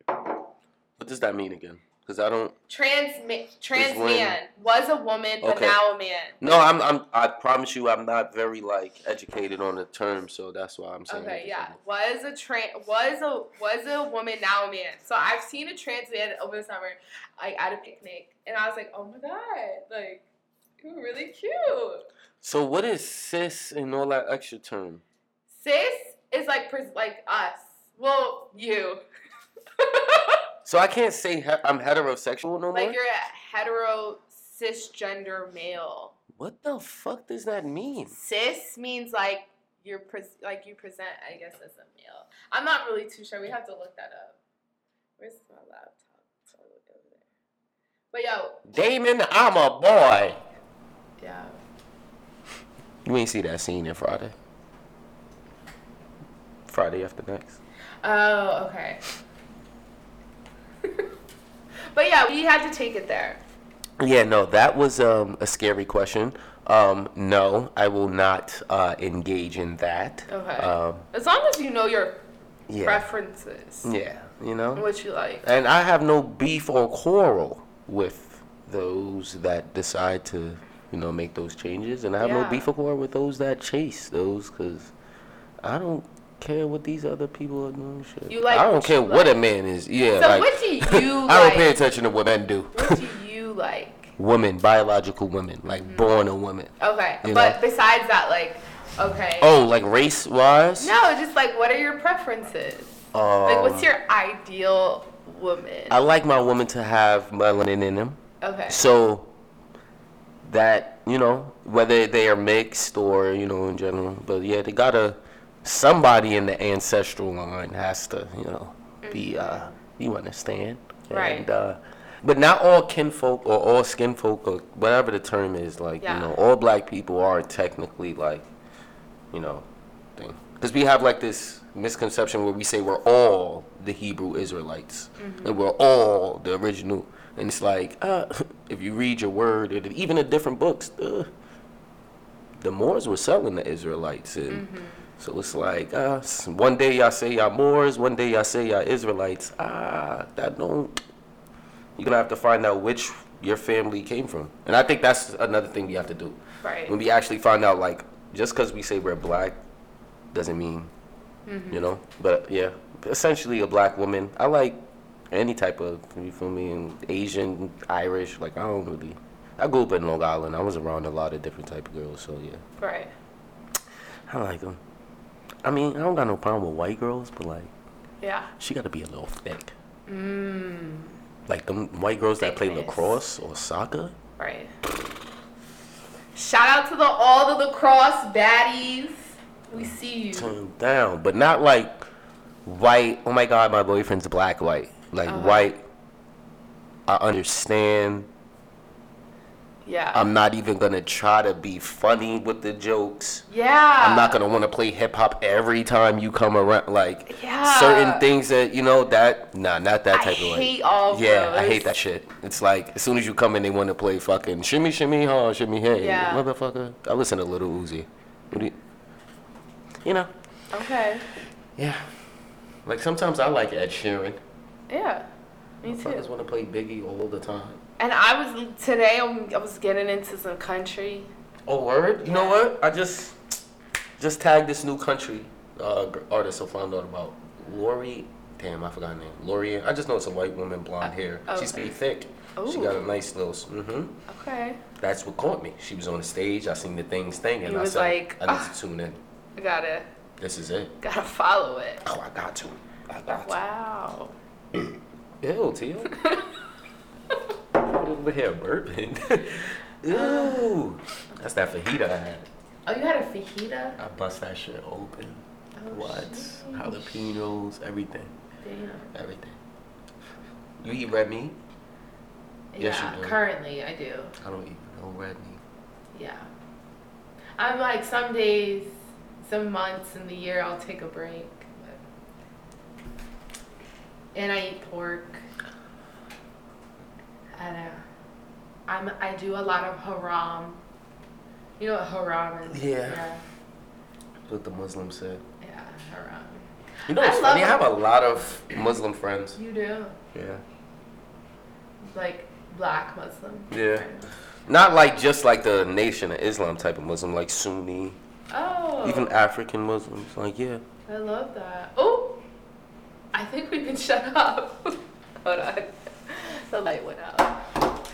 What does that mean again? Because I don't. Trans ma- trans when- man was a woman but Okay. now a man. No, I'm. I'm. I promise you, I'm not very like educated on the term, so that's why I'm saying. Okay, yeah. Was a trans was a was a woman now a man. So I've seen a trans man over the summer, like at a picnic, and I was like, oh my god, like you're really cute. So what is cis and all that extra term? Cis is like pres- like us. Well, you. So I can't say he- I'm heterosexual no more. like you're a hetero cisgender male. what the fuck does that mean? Cis means like you're pres- like you present, I guess, as a male. I'm not really too sure. We have to look that up. Where's my laptop? I'll look over there. But yo, Damon, I'm a boy. Yeah. You ain't see that scene in Friday. Friday after next. Oh, okay. but yeah, we had to take it there. Yeah, no, that was um, a scary question. Um, no, I will not uh, engage in that. Okay. Um, As long as you know your yeah. preferences, Yeah, you know. what you like. And I have no beef or quarrel with those that decide to, you know, make those changes. And I have Yeah. no beef or quarrel with those that chase those because I don't care what these other people are doing. Shit. You like I don't care what a man is. Yeah, So like what do you I don't pay attention to what men do. What do you like? Women, biological women, like Mm-hmm. born a woman. Okay, but know? besides that, like, okay. Oh, like race wise? No, just like, what are your preferences? Um, Like, what's your ideal woman? I like my woman to have melanin in them. okay. So that you know whether they are mixed or you know in general, but yeah, they gotta somebody in the ancestral line has to you know be uh you understand. Right. And, uh, but not all kinfolk or all skin folk or whatever the term is like Yeah. you know all black people are technically like you know thing. Because we have like this misconception where we say we're all the Hebrew Israelites. And we're all the original and it's like uh, if you read your word or even in different books uh, the Moors were selling the Israelites and so it's like uh, one day y'all say y'all Moors one day y'all say y'all Israelites. Ah that don't you're gonna have to find out which your family came from. And I think that's another thing we have to do. Right. when we actually find out like just because we say we're black doesn't mean you know? But yeah essentially a black woman. I like any type of you feel me asian irish like i don't really i grew up in long island i was around a lot of different type of girls so yeah Right. i like them i mean i don't got no problem with white girls but like Yeah. she got to be a little thick mm. like them white girls that play lacrosse or soccer Right. Shout out to the all the lacrosse baddies. We see you. turn down, but not like white. Oh my God, my boyfriend's black white. Like Uh-huh. white. I understand. Yeah. I'm not even gonna try to be funny with the jokes. yeah. I'm not gonna want to play hip hop every time you come around. Like Yeah. certain things that you know that nah, not that I type of like. hate all Yeah, I hate that shit. It's like as soon as you come in, they want to play fucking shimmy shimmy huh, shimmy hey, Yeah. motherfucker. I listen to Lil Uzi. You, you know? Okay. Yeah. Like sometimes I like Ed Sheeran. Yeah. Me too. want to play Biggie all the time. And I was today. I'm, I was getting into some country. Oh word? You know what? I just just tagged this new country uh, artist I found out about. Lori. Damn, I forgot her name. Lori. I just know it's a white woman, blonde hair. She's pretty thick. She got a nice little. Mm-hmm. Okay. That's what caught me. She was on the stage. I seen the things thing, and I was said, like, I need to tune in. I gotta This is it. gotta follow it. Oh, I got to. I got to. Wow. Ew, Teal. Over here burping. Ooh, That's that fajita I had. Oh, you had a fajita? I bust that shit open. Oh, what? sheesh. Jalapenos, everything. Damn. Everything. You eat red meat? Yes, yeah. you do. Currently, I do. I don't eat no red meat. Yeah. I'm like some days, some months in the year I'll take a break. But... And I eat pork. And uh, I'm I do a lot of haram. You know what haram is? Yeah. Yeah, What the Muslims said. yeah haram. You know I what's funny? I have a lot of Muslim friends. You do Yeah. like black Muslim. Yeah. friends. Not like just like the Nation of Islam type of Muslim, like Sunni, Oh. even African Muslims. Like, yeah. I love that. Oh, I think we've been shut up. Hold on. The light went out.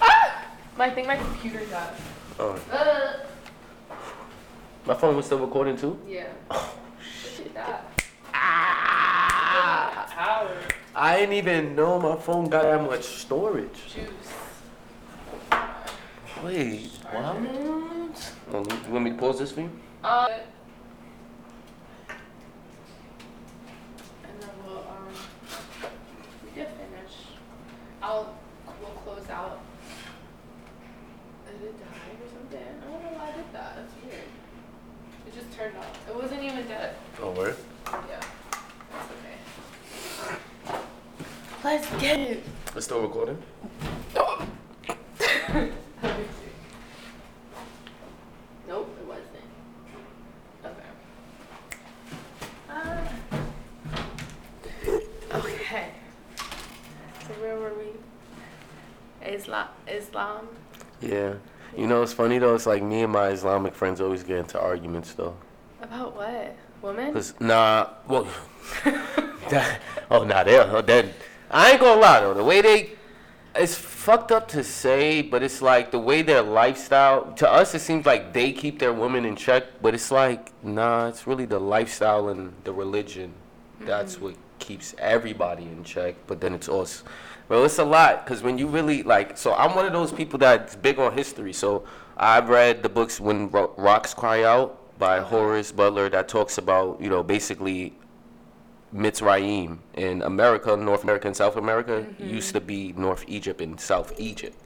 Ah! I think my computer got. Oh, Uh, my phone was still recording too? yeah. Oh, shit. Ah! I didn't even know my phone got that much storage. Juice. Wait, what? Oh, you want me to pause this for you? Uh, and then we'll, um, we did finish. I'll, we'll close out. Did it die or something? I don't know why I did that. That's weird. It just turned off. It wasn't even dead. Oh, word? Yeah. That's okay. Let's get it. It's still recording? Let me see. Nope, it wasn't. Okay. Ah. okay. So where were we? Islam. Islam. Yeah. You know, it's funny though. It's like me and my Islamic friends always get into arguments though. About what? Women? Cause nah, well, that, oh nah, they're oh, then I ain't gonna lie though. The way they, it's fucked up to say, but it's like the way their lifestyle. To us, it seems like they keep their women in check, but it's like nah, it's really the lifestyle and the religion. That's mm-hmm. what keeps everybody in check. But then it's us. Well, it's a lot because when you really like, so I'm one of those people that's big on history. So I've read the books when Ro- rocks cry out by Horace Butler that talks about you know basically Mitzrayim in America, North America and South America mm-hmm. used to be North Egypt and South Egypt.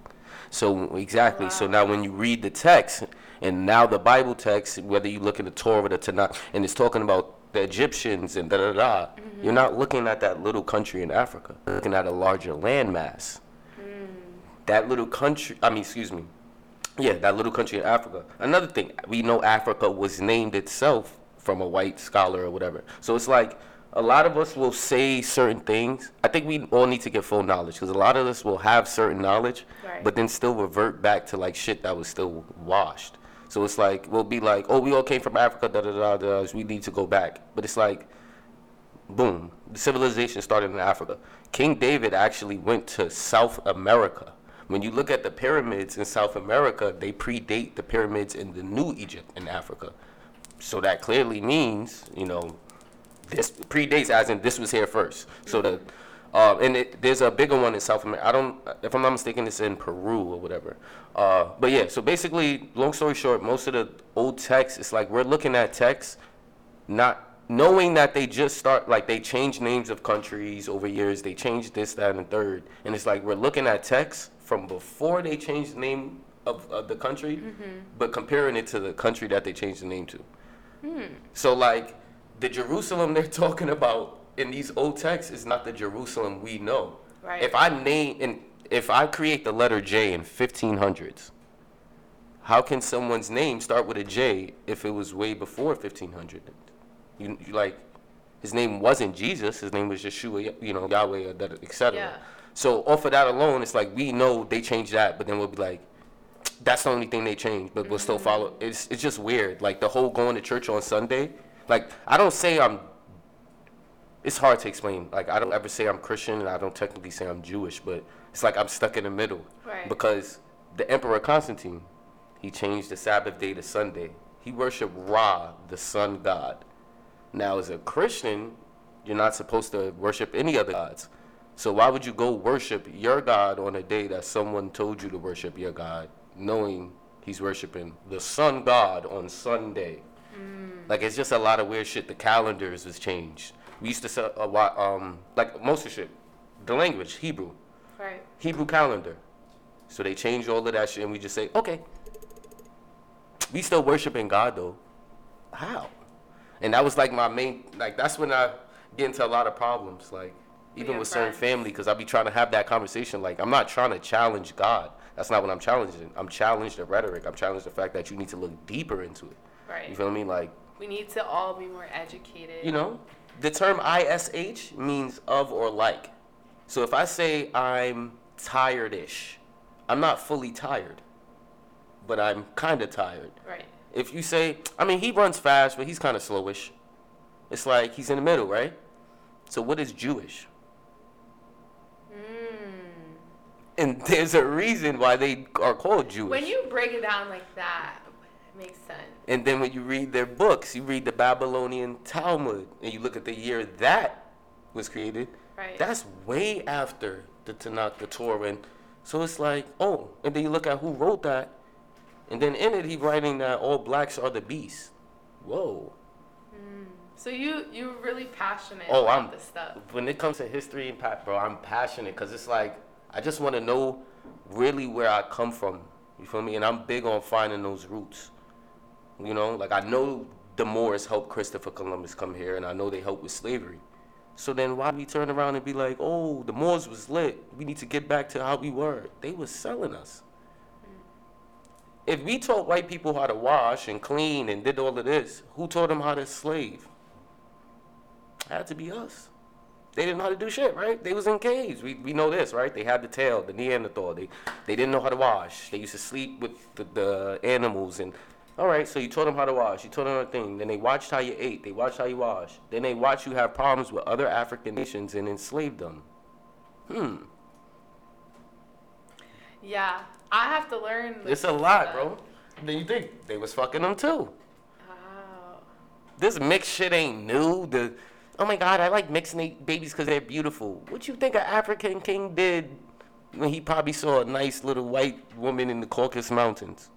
So exactly. So now when you read the text and now the Bible text, whether you look in the Torah or the Tanakh, and it's talking about the Egyptians and da da da, you're not looking at that little country in Africa. You're looking at a larger landmass. That little country, I mean, excuse me, yeah, that little country in Africa. Another thing, we know Africa was named itself from a white scholar or whatever. So it's like a lot of us will say certain things. I think we all need to get full knowledge because a lot of us will have certain knowledge, Right. but then still revert back to like shit that was still washed. So it's like we'll be like, oh, we all came from Africa, da da da da. We need to go back, but it's like boom, the civilization started in Africa. King David actually went to South America. When you look at the pyramids in South America, they predate the pyramids in the New Egypt in Africa. So that clearly means, you know, this predates as in this was here first. So the uh, and it, there's a bigger one in South America. I don't, if I'm not mistaken, it's in Peru or whatever. Uh, but yeah, so basically, long story short, most of the old texts, it's like we're looking at texts not knowing that they just start like they change names of countries over years they change this that and the third. And it's like we're looking at text from before they changed the name of, of the country but comparing it to the country that they changed the name to. So like the jerusalem they're talking about in these old texts is not the jerusalem we know. Right. if i name and if i create the letter j in 1500s how can someone's name start with a J if it was way before 1500? You, you like, his name wasn't Jesus. His name was Yeshua, you know, Yahweh, etc. Yeah. So off of that alone, it's like we know they changed that, but then we'll be like, that's the only thing they changed, but we'll still mm-hmm. follow. It's it's just weird. Like the whole going to church on Sunday. Like I don't say I'm. It's hard to explain. Like I don't ever say I'm Christian, and I don't technically say I'm Jewish, but it's like I'm stuck in the middle Right. because the Emperor Constantine, he changed the Sabbath day to Sunday. He worshiped Ra, the sun god. Now, as a Christian, you're not supposed to worship any other gods. So why would you go worship your God on a day that someone told you to worship your God, knowing he's worshiping the sun god on Sunday? Like it's just a lot of weird shit. The calendars was changed. We used to sell a lot, um, like most of shit. The language, Hebrew. Right. Hebrew calendar. So they changed all of that shit, and we just say, okay. We still worshiping God though. How? And that was like my main, like that's when I get into a lot of problems, like even with certain family, because I be trying to have that conversation. Like I'm not trying to challenge God. That's not what I'm challenging. I'm challenged the rhetoric. I'm challenged the fact that you need to look deeper into it. Right. You feel me? Like We need to all be more educated. you know, the term ISH means of or like. So if I say I'm tired-ish, I'm not fully tired, but I'm kind of tired. Right. If you say, I mean, he runs fast, but he's kind of slowish. It's like he's in the middle, right? So what is Jewish? Mm. And there's a reason why they are called Jewish. When you break it down like that, it makes sense. And then when you read their books, you read the Babylonian Talmud, and you look at the year that was created. Right. That's way after the Tanakh, the Torah, and so it's like, oh, and then you look at who wrote that, and then in it he's writing that all blacks are the beast. Whoa. Hmm. So you you're really passionate Oh, about I'm- this stuff. When it comes to history and pat, bro, I'm passionate because it's like I just want to know really where I come from. You feel me? And I'm big on finding those roots. You know, like I know the Moors helped Christopher Columbus come here, and I know they helped with slavery. So then why we turn around and be like, oh, the Moors was lit. We need to get back to how we were. They was selling us. If we taught white people how to wash and clean and did all of this, who taught them how to slave? It Had to be us. They didn't know how to do shit, right? They was in caves. We, we know this, right? They had the tail, the Neanderthal. They they didn't know how to wash. They used to sleep with the, the animals and All right, so you taught them how to wash. You taught them a thing. Then they watched how you ate. They watched how you wash. Then they watched you have problems with other African nations and enslaved them. Hmm. Yeah, I have to learn. It's a lot, stuff. bro. Then you think they was fucking them too. Oh. This mixed shit ain't new. The oh my god, I like mixing babies because they're beautiful. What you think an African king did when he probably saw a nice little white woman in the Caucasus Mountains?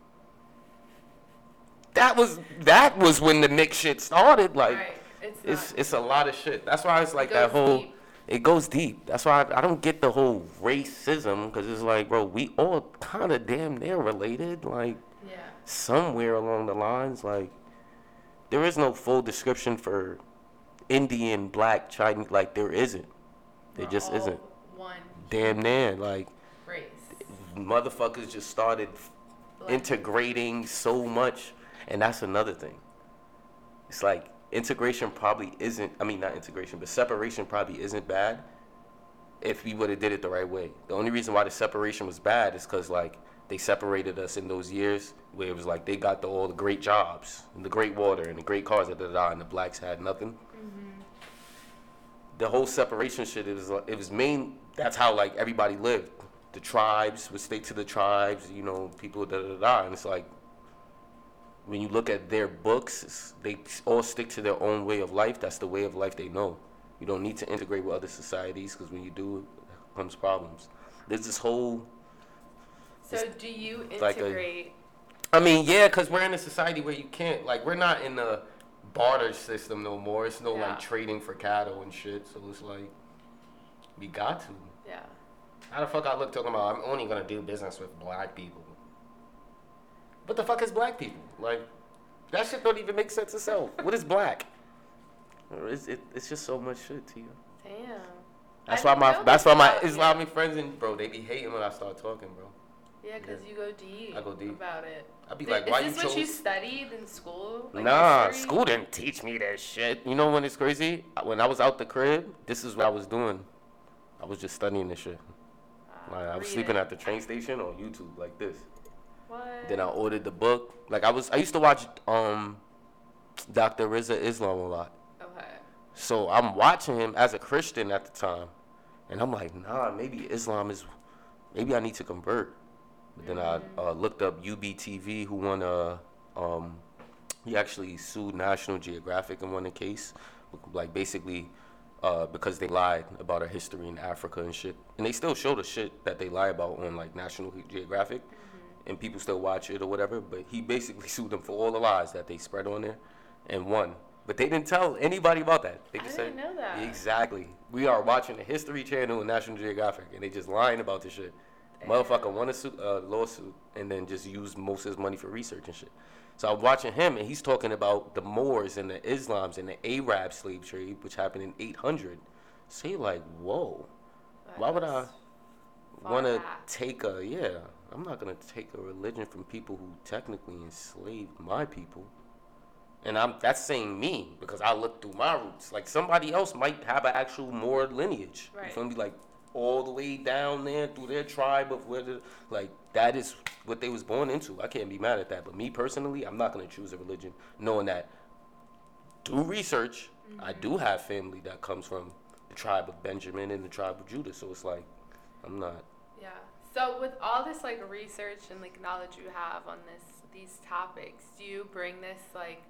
That was that was when the mixed shit started. Like Right. It's it's it's a lot of shit. That's why it's like that whole. deep. It goes deep. That's why I, I don't get the whole racism because it's like, bro, we all kind of damn near related. Like yeah. somewhere along the lines, like there is no full description for Indian, black, Chinese. Like there isn't. There We're just isn't. One Damn near. Like race. motherfuckers just started Blending. integrating so much, and that's another thing. It's like integration probably isn't. I mean, not integration, but separation probably isn't bad if we would have did it the right way. The only reason why the separation was bad is because like they separated us in those years where it was like they got the, all the great jobs and the great water and the great cars, da, da, da, and the blacks had nothing. Mm-hmm. The whole separation shit, it was it was main. That's how like everybody lived. The tribes would stay to the tribes, you know, people da da da, and it's like when you look at their books, they all stick to their own way of life. That's the way of life they know. You don't need to integrate with other societies because when you do, it comes problems. There's this whole So do you like a- integrate? I mean, yeah, because we're in a society where you can't, like, we're not in the barter system no more. It's no, Yeah. like, trading for cattle and shit. So it's like, we got to. yeah. How the fuck I look talking about, I'm only going to do business with black people. What the fuck is black people? Like, that shit don't even make sense itself. what is black? It's, it, it's just so much shit to you. Damn. That's I why my that's why my about you. Islamic friends and bro they be hating when I start talking, bro. Yeah, because you go deep. I go deep. about it. I be Th- like, why is this you what you studied in school? Like nah, history? school didn't teach me that shit. You know when it's crazy? When I was out the crib, this is what I was doing. I was just studying this shit. Ah, Like, I was reading. sleeping at the train station on YouTube like this. What? Then I ordered the book. Like I was, I used to watch um, Dr. Rizza Islam a lot. Okay. So I'm watching him as a Christian at the time, and I'm like, nah, maybe Islam is, maybe I need to convert. But then I uh, looked up UBTV, who won a, um, he actually sued National Geographic and won a case, like basically, uh, because they lied about our history in Africa and shit, and they still show the shit that they lie about on like National Geographic, and people still watch it or whatever. But he basically sued them for all the lies that they spread on there, and won. But they didn't tell anybody about that. They I just didn't said know that. exactly. We are watching the History Channel and National Geographic, and they just lying about this shit. Motherfucker won a suit, uh, lawsuit and then just used most of his money for research and shit. So I'm watching him, and he's talking about the Moors and the Islams and the Arab slave trade, which happened in 800. So you're like, whoa, why would I want to take a yeah? I'm not gonna take a religion from people who technically enslaved my people. And I'm that's saying me because I look through my roots. Like somebody else might have an actual more lineage. You Right. feel me? Like all the way down there through their tribe of where the like that is what they was born into. I can't be mad at that. But me personally, I'm not gonna choose a religion knowing that do research. I mm-hmm. do have family that comes from the tribe of Benjamin and the tribe of Judah. So it's like I'm not. So with all this like research and like knowledge you have on this these topics, do you bring this like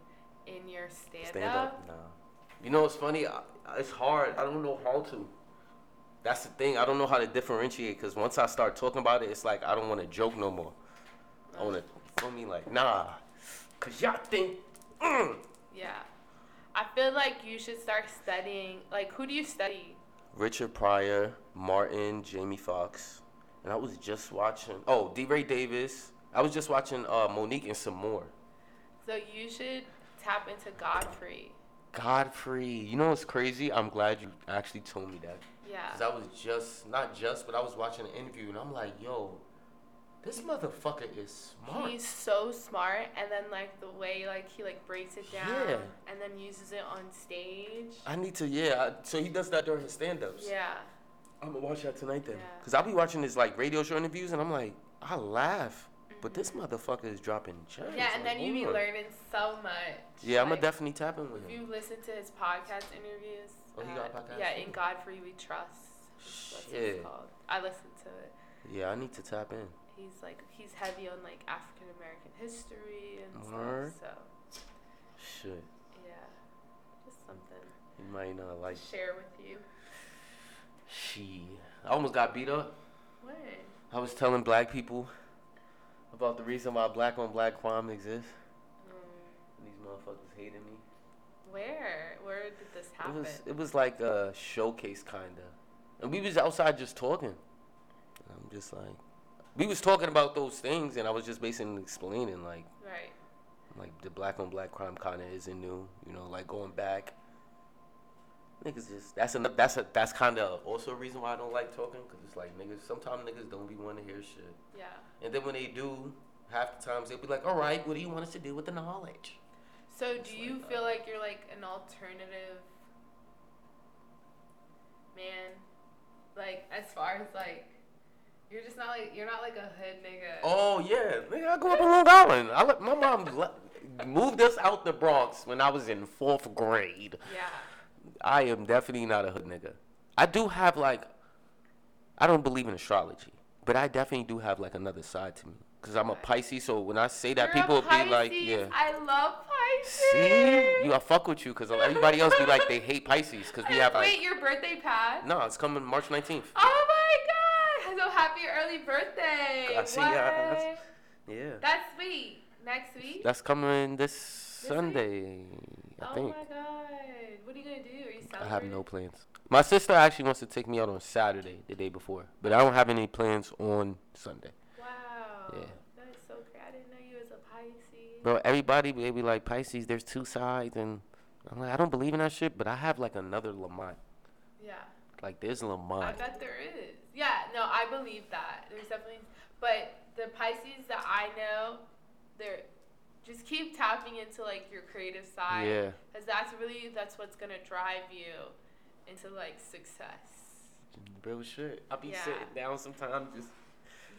in your stand, up? stand up? up. Nah. You know what's funny? I, it's hard. I don't know how to. That's the thing. I don't know how to differentiate because once I start talking about it, it's like I don't want to joke no more. I want to feel me like nah, cause y'all think. Mm. Yeah. I feel like you should start studying like who do you study? Richard Pryor, Martin, Jamie Foxx, and I was just watching. Oh, D. Ray Davis. I was just watching uh, Mo'Nique and some more. So you should tap into Godfrey. Godfrey. You know what's crazy? I'm glad you actually told me that. Yeah. Cause I was just not just, but I was watching an interview and I'm like, yo, this motherfucker is smart. He's so smart and then like the way like he like breaks it down Yeah. and then uses it on stage. I need to, yeah. I, so he does that during his stand-ups. Yeah. I'm gonna watch that tonight then. Yeah. Cause I'll be watching his like radio show interviews and I'm like, I laugh But this motherfucker is dropping gems. Yeah, and like, then you be hold on. learning so much. Yeah, I'm gonna Like, definitely tap in with If him. you listen to his podcast interviews, Oh, he got a uh, podcast Yeah, too? in Godfrey We Trust. That's what Shit. called. I listened to it. Yeah, I need to tap in. He's like he's heavy on like African American history and Word. stuff. So Shit, yeah, just something you might not like. to share with you. She, I almost got beat up. When? I was telling black people about the reason why black on black crime exists. Mm, And these motherfuckers hated me. where? Where did this happen? It was it was like a showcase kinda, and we was outside just talking. And I'm just like, we was talking about those things, and I was just basically explaining like right. like the black on black crime kinda isn't new, you know, like going back. Niggas just that's a that's a that's kind of also a reason why I don't like talking, cause it's like niggas sometimes niggas don't be want to hear shit, Yeah. and then when they do, half the times they'll be like, all right, what do you want us to do with the knowledge? So It's do you like feel that. like you're like an alternative man? Like as far as like you're just not like you're not like a hood nigga. Oh yeah, nigga, I grew up in Long Island. I my mom le- moved us out the Bronx when I was in fourth grade. Yeah. I am definitely not a hood nigga. I do have like, I don't believe in astrology, but I definitely do have like another side to me. Cause I'm a Pisces, so when I say that, You're people be like, yeah. I love Pisces. See, you, I fuck with you, cause everybody else be like they hate Pisces, cause we have Wait, like, your birthday passed? no, it's coming March 19th. Oh my god! So happy early birthday! I see ya. Yeah, That's sweet. Next week? that's coming this week? Sunday, I oh think. my god! What are you gonna do? Are you I have no plans. My sister actually wants to take me out on Saturday, the day before, but I don't have any plans on Sunday. Wow. Yeah. That's so great. I didn't know you was a Pisces. Bro, everybody they be like Pisces. There's two sides, and I'm like, I don't believe in that shit. But I have like another Lamont. Yeah. Like there's Lamont. I bet there is. Yeah, no, I believe that. There's definitely, but the Pisces that I know, they're just keep tapping into like your creative side. Yeah. Because that's really that's what's gonna drive you into like success. Real shit. I'll be Yeah. sitting down sometimes just.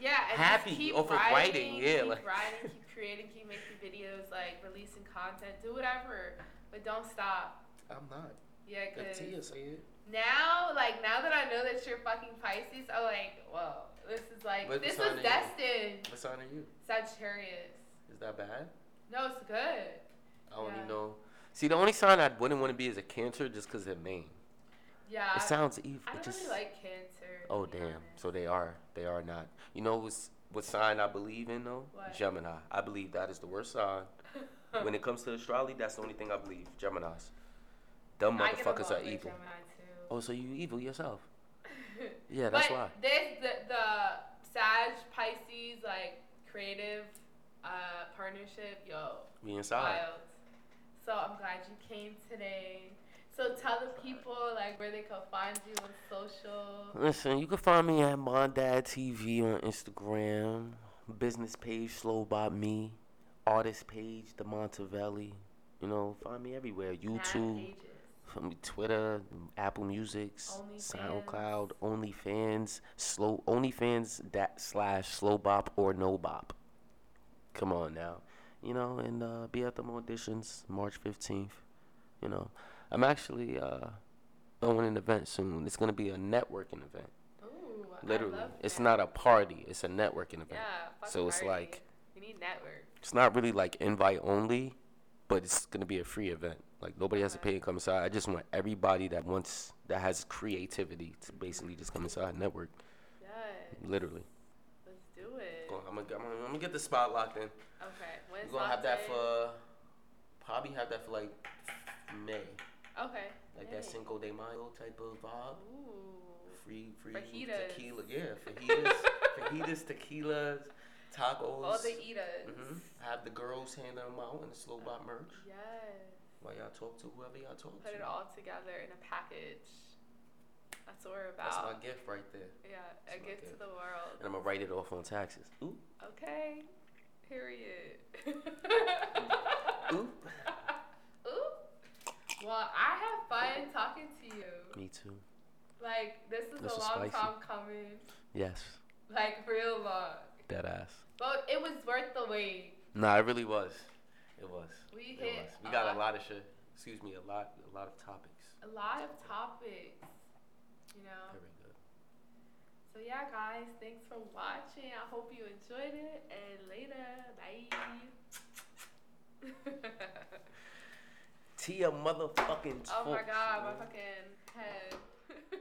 Yeah, and Happy just keep off writing, writing, yeah, keep like- writing, keep creating, keep making videos, like releasing content, do whatever, but don't stop. I'm not. Yeah, If Tia cause say it. now, like now that I know that you're fucking Pisces, I'm like, whoa, this is like What this sign was destined. What sign are you? Sagittarius. Is that bad? No, it's good. I don't Yeah. even know. See, the only sign I wouldn't want to be is a Cancer, just because of name. Yeah. It sounds evil. I don't just. really like Cancer. Oh damn! honest. So they are. They are not. You know what's, what sign I believe in though? What? Gemini. I believe that is the worst sign. when it comes to astrology, that's the only thing I believe. Gemini's. Dumb motherfuckers are evil. Too. Oh, so you evil yourself? Yeah, that's but why. this the the Sag Pisces like creative uh partnership, yo, Me inside. wild. So I'm glad you came today. So tell the people like where they can find you on social. Listen, you can find me at MontdadTV on Instagram, business page SlowBop Me, artist page The Montevelli. You know, find me everywhere. YouTube. From me, Twitter, Apple Music, OnlyFans. SoundCloud, OnlyFans, slow OnlyFans that slash SlowBop or no bop. Come on now, you know, and uh, be at the auditions March fifteenth. You know, I'm actually uh, throwing an event soon. It's gonna be a networking event. Ooh, I Literally, it's not a party. It's a networking event. Yeah. fuck So it's party. like we need network. it's not really like invite only, but it's gonna be a free event. Like nobody has to pay to come inside. I just want everybody that wants that has creativity to basically just come inside and network. Yes. Literally. Let's do it. I'm gonna, I'm gonna, I'm gonna get the spot locked in. Okay. When's We're gonna have that Saturday? for probably have that for like May, Okay. like Yay. that Cinco de Mayo type of vibe. Ooh. Free, free Fajitas. tequila. Yeah, fajitas, fajitas, tequilas, tacos. All the eaters. hmm Have the girls hand them out in the SlowBop merch. Yes. While y'all talk to whoever y'all talk Put to. Put it all together in a package. That's what we're about. That's my gift right there. Yeah, That's a my gift to the world. And I'm gonna write it off on taxes. Ooh, Okay. Period. ooh. Ooh. Well, I have fun talking to you. Me too. Like this is This a long spicy. time coming. Yes, Like real long. dead ass. But it was worth the wait. Nah, it really was. It was. We It hit was. We a got lot. a lot of shit. Excuse me, a lot, a lot of topics. A lot of topics. You know. Very good. So yeah, guys, thanks for watching. I hope you enjoyed it. And later, bye. Tia motherfucking. oh my god, my fucking head.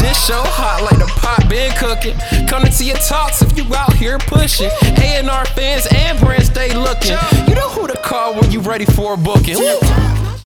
This show hot like the pot been cooking. Coming to your talks if you out here pushing. A&R fans and brands stay looking. You know who to call when you ready for a booking. Woo.